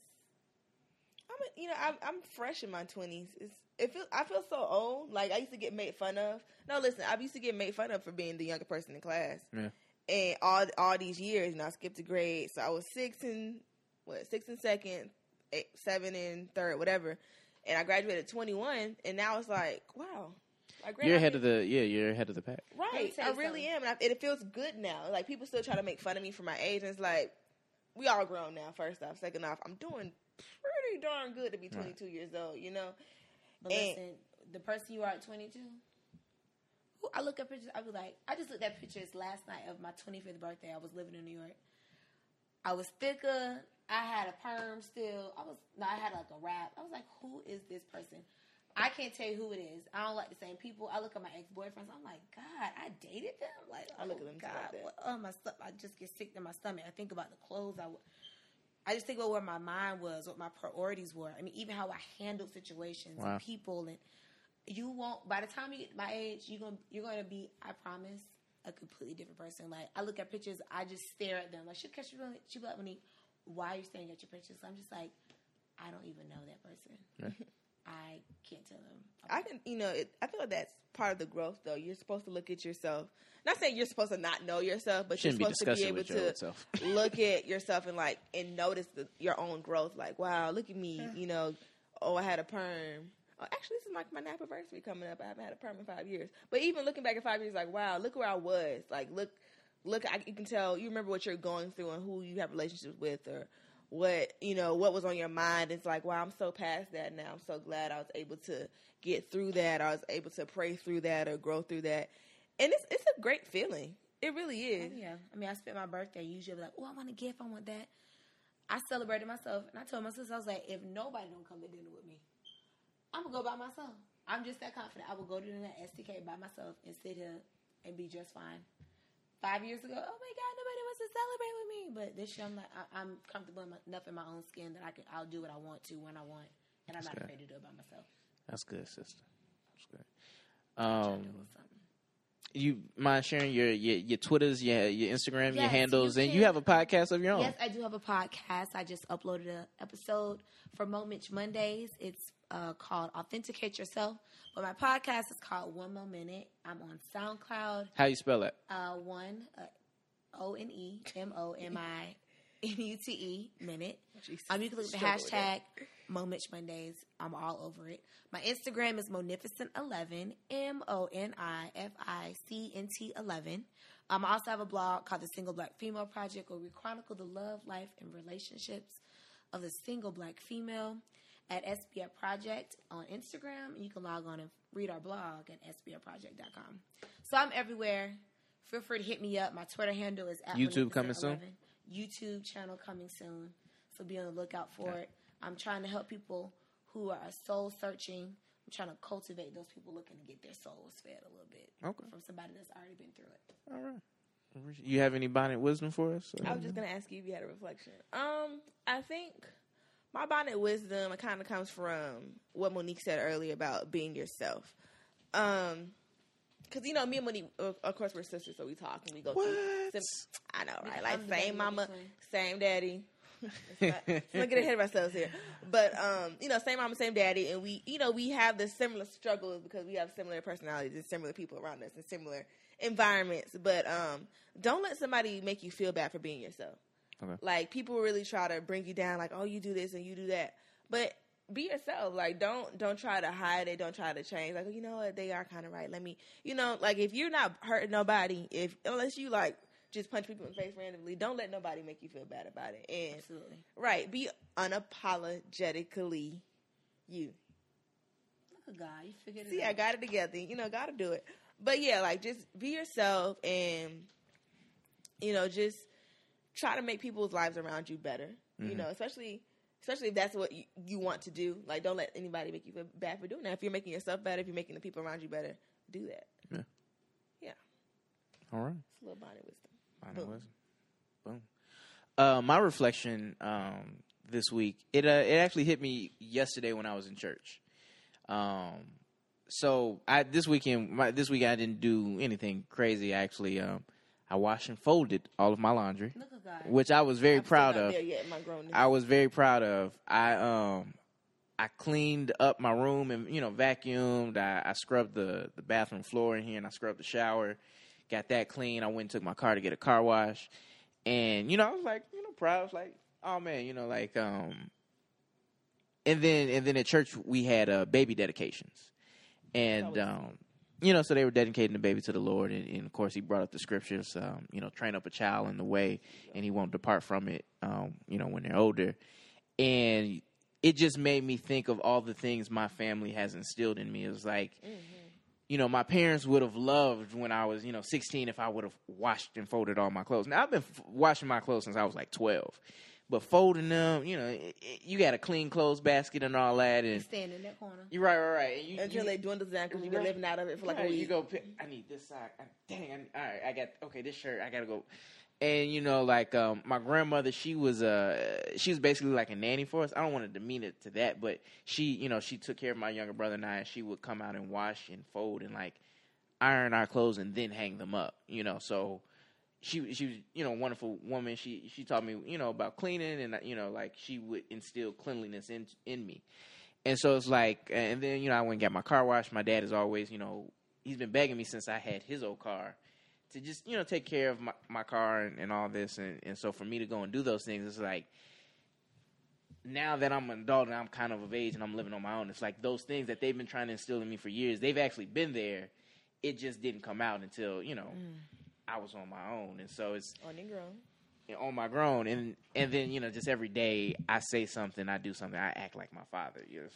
B: I'm, a, you know, I'm, I'm fresh in my twenties. It's it feel I feel so old. Like I used to get made fun of. No, listen, I used to get made fun of for being the younger person in class.
A: Yeah.
B: And all all these years, and I skipped a grade, so I was six and what six and second, eight, seven and third, whatever. And I graduated at 21, and now it's like, wow, I
A: You're ahead of the yeah, you're ahead of the pack.
B: Right, I really
C: something.
B: am, and I, it feels good now. Like people still try to make fun of me for my age, and it's like we all grown now. First off, second off, I'm doing pretty darn good to be 22 years old. You know,
C: But
B: And-
C: listen, the person you are at 22, who I look at pictures, I be like, I just looked at pictures last night of my 25th birthday. I was living in New York. I was thicker. I had a perm still. I was, no, I had like a wrap. I was like, who is this person? I can't tell you who it is. I don't like the same people. I look at my ex boyfriends. I'm like, God, I dated them. Like,
B: I look
C: oh,
B: at them
C: God,
B: like
C: what- oh my stuff. I just get sick to my stomach. I think about the clothes I. w- I just think about where my mind was, what my priorities were. I mean, even how I handled situations
A: Wow.
C: and people, and you won't. By the time you get my age, you're gonna you're gonna be. I promise, a completely different person. Like I look at pictures, I just stare at them. Like she'll catch you. Really she be like, "Monique, why are you staring at your pictures?" I'm just like, I don't even know that person.
A: Yeah.
C: I can't tell them.
B: I can, you know, it, I feel like that's part of the growth. Though you're supposed to look at yourself. Not saying you're supposed to not know yourself, but
A: Shouldn't
B: you're supposed to be able to look at yourself and like and notice the, your own growth. Like, wow, look at me. You know, oh, I had a perm. Oh, actually, this is like my anniversary coming up. I haven't had a perm in five years. But even looking back at five years, like, wow, look where I was. Like, look, look. I, you can tell. You remember what you're going through and who you have relationships with, or what you know, what was on your mind. It's like, wow, I'm so past that now. I'm so glad I was able to get through that. I was able to pray through that or grow through that. And it's it's a great feeling. It really
C: Oh,
B: is.
C: yeah. I mean, I spent my birthday usually like, oh, I want a gift, I want that. I celebrated myself, and I told my sister, I was like, if nobody don't come to dinner with me, I'm gonna go by myself. I'm just that confident. I will go to the STK by myself and sit here and be just fine. Five years ago, oh my God, nobody wants to celebrate with me. But this year, I'm like, I, I'm comfortable enough in my own skin that I can, I'll do what I want to when I want, and I'm
A: That's
C: not
A: good.
C: afraid to do it by myself.
A: That's good, sister. That's good. Um,
C: to do something.
A: you mind sharing your your, your Twitters, your your Instagram, your handles,
C: you
A: and you have a podcast of your own.
C: Yes, I do have a podcast. I just uploaded an episode for Moment Mondays. It's uh, called Authenticate Yourself. But my podcast is called One More Minute. I'm on SoundCloud.
A: How you spell it?
C: Uh, one uh, O N E M O M I N U T E minute.
B: Jesus.
C: Um, you can look at the
B: Struggle with that.
C: hashtag Moment Mondays. I'm all over it. My Instagram is Monificent11, M O N I F I C N T 11. Um, I also have a blog called The Single Black Female Project where we chronicle the love, life, and relationships of the single black female at SBF Project on Instagram. And you can log on and read our blog at SBFproject.com. So I'm everywhere. Feel free to hit me up. My Twitter handle is at
A: YouTube coming soon?
C: YouTube channel coming soon. So be on the lookout for it. I'm trying to help people who are soul searching. I'm trying to cultivate those people looking to get their souls fed a little bit
A: Okay.
C: from somebody that's already been through it.
A: All right. You have any bonnet wisdom for us?
B: I was just gonna ask you if you had a reflection. Um, I think my bonnet wisdom it kind of comes from what Monique said earlier about being yourself. Um, because you know me and Monique, of of course we're sisters, so we talk and we go
A: What?
B: through. Sim- I know, right? Like same mama, same daddy. Let's let's not get ahead of ourselves here, but um, you know, same mama, same daddy, and we, you know, we have the similar struggles because we have similar personalities and similar people around us and similar environments. But um, don't let somebody make you feel bad for being yourself.
A: Okay.
B: Like people really try to bring you down, like, oh, you do this and you do that, but be yourself. Like don't don't try to hide it. Don't try to change. Like oh, you know what, they are kind of right. Let me, you know, like if you're not hurting nobody, if unless you like just punch people in the face randomly, don't let nobody make you feel bad about it. And
C: Absolutely.
B: right, be unapologetically you.
C: Look at God. You figured it
B: See,
C: out.
B: I got it together. You know, got to do it. But yeah, like just be yourself and you know, just try to make people's lives around you better. You
A: Mhm.
B: know, especially especially if that's what you, you want to do. Like, don't let anybody make you feel bad for doing that. If you're making yourself better, if you're making the people around you better, do that. Yeah. Yeah.
A: All right.
B: It's a little body wisdom.
A: Bonnet
B: Boom.
A: wisdom. Boom. Uh, my reflection um, this week it uh, it actually hit me yesterday when I was in church. Um, so I this weekend, my, this week I didn't do anything crazy. Actually, um, I washed and folded all of my laundry,
C: Look at God.
A: which I was very
B: I'm
A: proud of.
B: Yet.
A: I was very proud of. I um I cleaned up my room and you know vacuumed. I, I scrubbed the the bathroom floor in here and I scrubbed the shower. Got that clean. I went and took my car to get a car wash, and you know I was like you know proud. I was like oh man you know like um. And then and then at church we had uh, baby dedications, and um you know, so they were dedicating the baby to the Lord, and, and of course, he brought up the scriptures. Um, you know, train up a child in the way, and he won't depart from it. Um, you know, when they're older, and it just made me think of all the things my family has instilled in me. It was like, you know, my parents would have loved when I was, you know, 16 if I would have washed and folded all my clothes. Now I've been f- washing my clothes since I was like 12, but folding them, you know, it, it, you got a clean clothes basket and all that, and
C: Stand in that corner.
A: you're right, right, right. And you,
B: Until
A: you,
B: they dwindle down because you've been
A: Right.
B: living out of it for like a week.
A: You go. Pick, I need this sock. I, dang. I, all right. I got. Okay. This shirt. I gotta go. And you know, like um, my grandmother, she was uh, she was basically like a nanny for us. I don't want to demean it to that, but she, you know, she took care of my younger brother and I. And she would come out and wash and fold and like iron our clothes and then hang them up. You know, so she she was you know a wonderful woman. She she taught me you know about cleaning and you know like she would instill cleanliness in in me. And so it's like, and then you know I went and got my car washed. My dad is always you know he's been begging me since I had his old car to just you know take care of my, my car and, and all this. And and so for me to go and do those things, it's like now that I'm an adult and I'm kind of of age and I'm living on my own, it's like those things that they've been trying to instill in me for years. They've actually been there. It just didn't come out until you know mm. I was on my own, and so it's
B: on your
A: you know, on my grown, and and then you know just every day I say something, I do something, I act like my father. You know,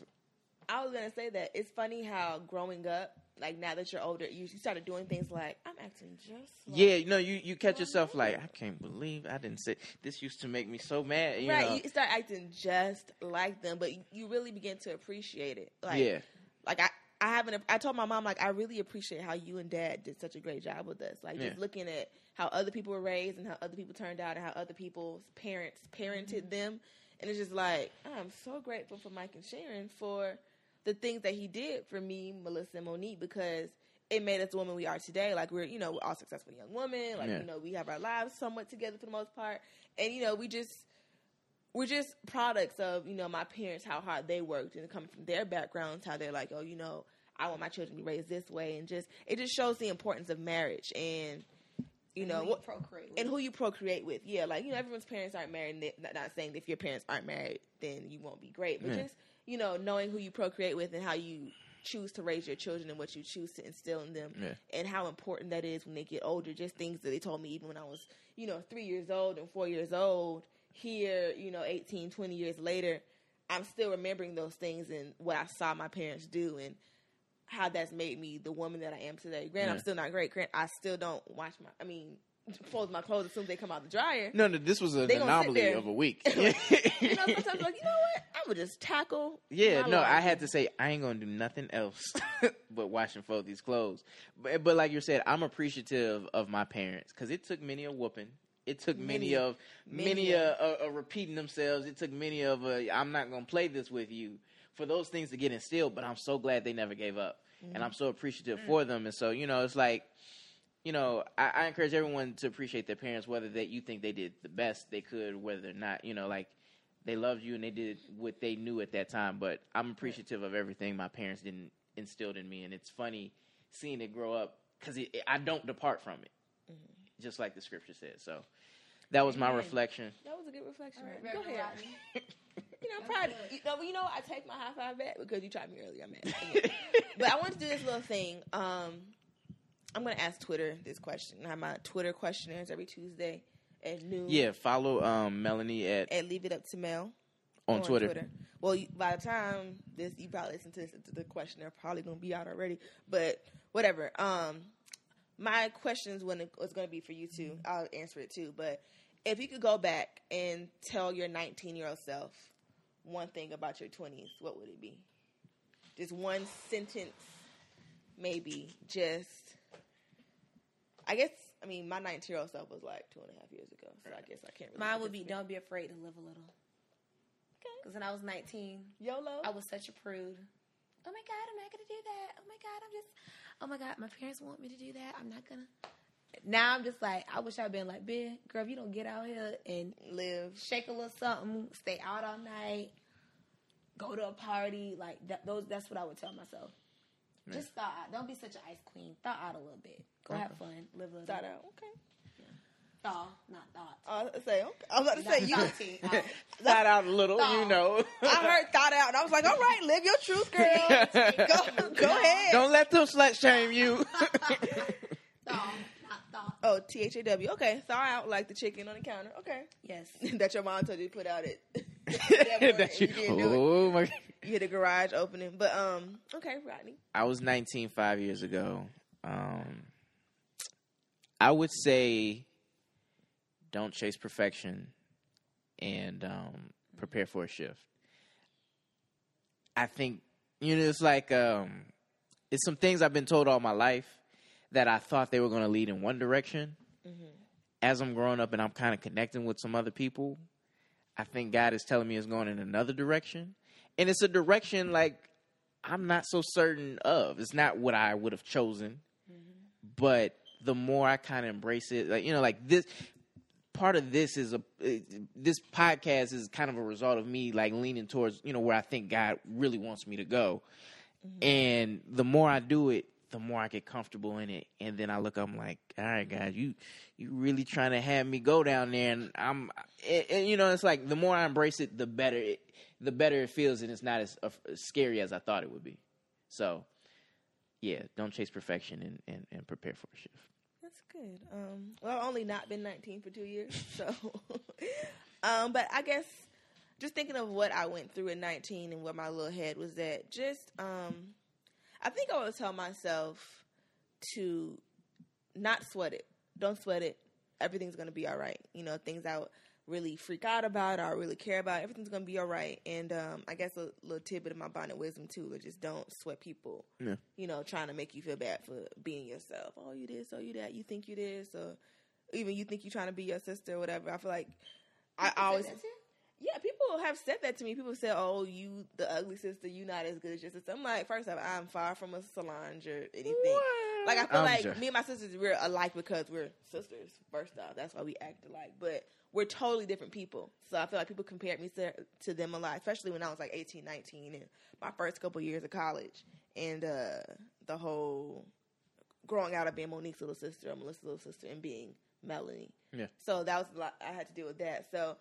B: I was gonna say that it's funny how growing up, like now that you're older, you, started doing things like I'm acting just like
A: yeah, you know, you you catch yourself like I can't believe I didn't say this. Used to make me so mad. You
B: right.
A: know?
B: You start acting just like them, but you- you really begin to appreciate it. Like,
A: yeah,
B: like I, I haven't. I told my mom like I really appreciate how you and Dad did such a great job with us. Like
A: Yeah.
B: just looking at how other people were raised and how other people turned out and how other people's parents parented mm-hmm. them, and it's just like I'm so grateful for Mike and Sharon for the things that he did for me, Melissa and Monique, because it made us the woman we are today. Like we're, you know, we're all successful young women. Like
A: Yeah.
B: you know, we have our lives somewhat together for the most part, and you know, we just we're just products of you know my parents how hard they worked and coming from their backgrounds how they're like oh you know I want my children to be raised this way and just it just shows the importance of marriage and you know
C: Who
B: what
C: procreate with.
B: and who you procreate with yeah like you know everyone's parents aren't married and they- not, not saying that if your parents aren't married then you won't be great but
A: Yeah.
B: just you know knowing who you procreate with and how you choose to raise your children and what you choose to instill in them
A: Yeah.
B: and how important that is when they get older just things that they told me even when I was you know 3 years old and 4 years old here you know 18 20 years later I'm still remembering those things and what I saw my parents do and how that's made me the woman that I am today. Granted, I'm still not great. Grant, I still don't wash my. I mean, fold my clothes as soon as they come out the dryer.
A: no, no, this was an
B: They gonna sit
A: anomaly of a week.
B: You know, sometimes I'm like, you know what? I'm gonna just tackle.
A: Yeah, no, I had to say I ain't gonna do nothing else but wash and fold these clothes. But, but like you said, I'm appreciative of my parents because it took many a whooping. It took many,
B: Many.
A: of many,
B: Many
A: a, a, a repeating themselves. It took many of a I'm not gonna play this with you for those things to get instilled. But I'm so glad they never gave up, and I'm mm-hmm. so appreciative mm. for them. And so you know, it's like you know, I, I encourage everyone to appreciate their parents, whether that you think they did the best they could, whether or not, you know, like they loved you and they did what they knew at that time. But I'm appreciative of everything my parents didn't instilled in me, and it's funny seeing it grow up because I don't depart from it, mm-hmm. just like the scripture says. So that was my
B: Amen.
A: reflection.
B: That was a good reflection.
C: All right,
B: Go ahead. You know, I'm proud. Of you. No, but you know, I take my high five back because you tried me earlier. I'm mad. but I want to do this little thing. Um, I'm going to ask Twitter this question. I have my Twitter questionnaires every Tuesday at noon.
A: Yeah, follow um, Melanie at
B: And leave it up to Mel.
A: on, Twitter.
B: Well, you, by the time this, you probably listen to this, the questionnaire probably gonna be out already. But whatever. Um, my questions when it was gonna be for you too. I'll answer it too. But if you could go back and tell your 19 year old self one thing about your 20s, what would it be? Just one sentence, maybe. Just, I guess. I mean, my 19 year old self was like two and a half years ago, so I guess I can't. Really
C: Mine would be don't be afraid to live a little.
B: Okay.
C: Because when I was 19,
B: YOLO.
C: I was such a prude. oh my god, I'm not gonna do that. Oh my god, I'm just, oh my god, my parents want me to do that. I'm not gonna. Now I'm just like, I wish I'd been like, big girl, if you don't get out here and
B: Live.
C: shake a little something, stay out all night, go to a party, like that, those. That's what I would tell myself. Just thaw out. Don't be such an ice queen. Thaw out a little bit. Go have fun. Live a little.
B: Thought
C: bit.
B: out. Okay.
C: Thaw, not thought.
B: I was about to say. Okay. I was about to say you.
A: Thought out a little, you know.
B: I heard thought out, and I was like, all right, live your truth, girl. Go, go ahead.
A: Don't let them slut shame you.
C: Thaw, not thought.
B: Oh, T H A W. Okay, thaw out like the chicken on the counter. Okay,
C: Yes.
B: that your mom told you to put out it.
A: That you-
B: you didn't it.
A: oh my!
B: You hit a garage opening, but um, okay, Rodney.
A: I was 19 five years ago. Um, I would say, don't chase perfection, and um, prepare for a shift. I think you know it's like um, it's some things I've been told all my life that I thought they were going to lead in one direction. Mm-hmm. As I'm growing up and I'm kind of connecting with some other people, I think God is telling me it's going in another direction, and it's a direction like I'm not so certain of. It's not what I would have chosen, mm-hmm. but the more I kind of embrace it, like you know, like this part of this is a this podcast is kind of a result of me like leaning towards you know where I think God really wants me to go, mm-hmm. and the more I do it, the more I get comfortable in it, and then I look up, I'm like, all right, guys, you you really trying to have me go down there, and I'm, and, and, you know, it's like the more I embrace it, the better it, the better it feels, and it's not as, uh, scary as I thought it would be. So, yeah, don't chase perfection and, and, and prepare for a shift.
B: That's good. Um, well, I've only not been 19 for two years, so. um, but I guess just thinking of what I went through at 19 and where my little head was at, just um, I think I would tell myself to not sweat it. Don't sweat it. Everything's gonna be all right. You know, things I really freak out about or really care about, everything's gonna be all right. And um, I guess a little tidbit of my bonnet wisdom too, is just don't sweat people
A: Yeah.
B: you know, trying to make you feel bad for being yourself. Oh, you this, oh, you that. You think you this, or even you think you're trying to be your sister or whatever. I feel like I always, yeah, people have said that to me. People say, "Oh, you the ugly sister, you not as good as your sister." I'm like, first off, I'm far from a Solange or anything. Like I feel
A: I'm
B: like
A: sure.
B: me and my sisters we're alike because we're sisters. First off, that's why we act alike. But we're totally different people. So I feel like people compared me to, to them a lot, especially when I was like 18, 19, and my first couple years of college, and uh, the whole growing out of being Monique's little sister or Melissa's little sister and being Melanie.
A: Yeah.
B: So that was a lot. I had to deal with that. So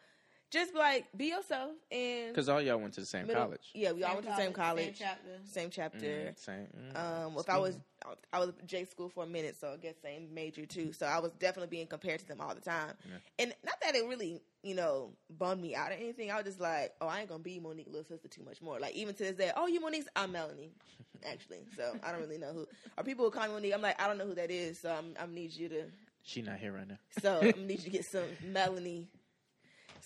B: just be like be yourself and
A: Because all y'all went to the same
B: middle-
A: college.
B: Yeah, we all went to the same college,
C: Same chapter.
B: same chapter.
A: Mm, same. mm.
B: Um, if I was, I was J school for a minute, so I guess same major too. So I was definitely being compared to them all the time, and not that it really, you know, bummed me out or anything. I was just like, oh, I ain't gonna be Monique little sister too much more. Like even to this day, oh, you Monique's, I'm Melanie, actually. So I don't really know who. Or people who call me Monique, I'm like, I don't know who that is. So I'm, I'm need you to,
A: She not here right now.
B: so I'm gonna need you to get some Melanie.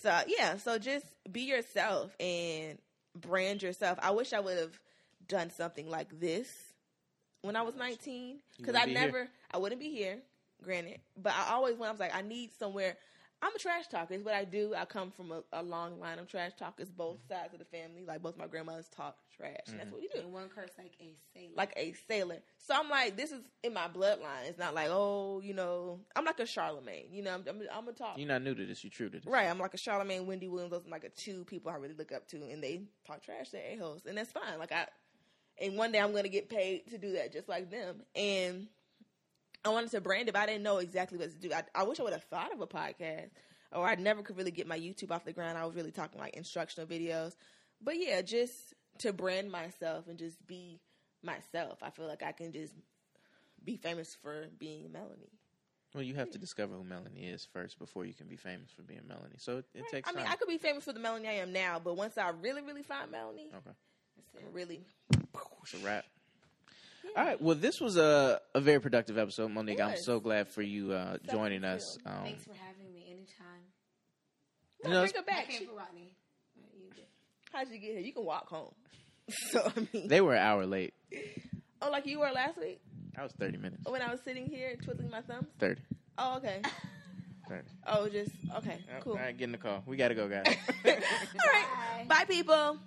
B: So yeah, so just be yourself and brand yourself. I wish I would have done something like this when I was 19 because I
A: be
B: never, I wouldn't be here, granted. But I always, when I was like, I need somewhere. I'm a trash talker. It's what I do. I come from a, a long line of trash talkers, both mm-hmm. sides of the family. Like both my grandmothers talk trash, and that's what we do
C: And one curse like a sailor.
B: like a sailor. So I'm like, this is in my bloodline. It's not like, oh, you know, I'm like a Charlamagne. You know, I'm, I'm, I'm a talk.
A: You're not new to this. You're true to this.
B: Right, I'm like a Charlamagne, Wendy Williams. Those are like a two people I really look up to, and they talk trash to a hoes, and that's fine. Like I, and one day I'm gonna get paid to do that, just like them. And I wanted to brand it, but I didn't know exactly what to do. I, I wish I would have thought of a podcast, or I never could really get my YouTube off the ground. I was really talking like instructional videos, but yeah, just to brand myself and just be myself. I feel like I can just be famous for being Melanie.
A: Well, you have to discover who Melanie is first before you can be famous for being Melanie. So it, it takes
B: I mean,
A: time.
B: I could be famous for the Melanie I am now, but once I really, really find Melanie,
A: okay.
B: Really.
A: It's a wrap. All right. Well, this was a, a very productive episode, Monique. I'm so glad for you uh,
B: So
A: joining
B: thank
A: us. Um,
C: Thanks for having me anytime.
A: You know,
B: bring her
C: I
B: back.
C: came
B: She-
C: Rodney. Did.
B: how'd you get here? You can walk home. so I mean,
A: they were an hour late.
B: oh, like you were last week
A: I was 30 minutes.
B: when I was sitting here twiddling my thumbs.
A: 30.
B: Oh, okay.
A: 30.
B: Oh, just okay.
A: Yep.
B: Cool.
A: All right, get in the car. We got to go, guys.
B: All right. Bye, people.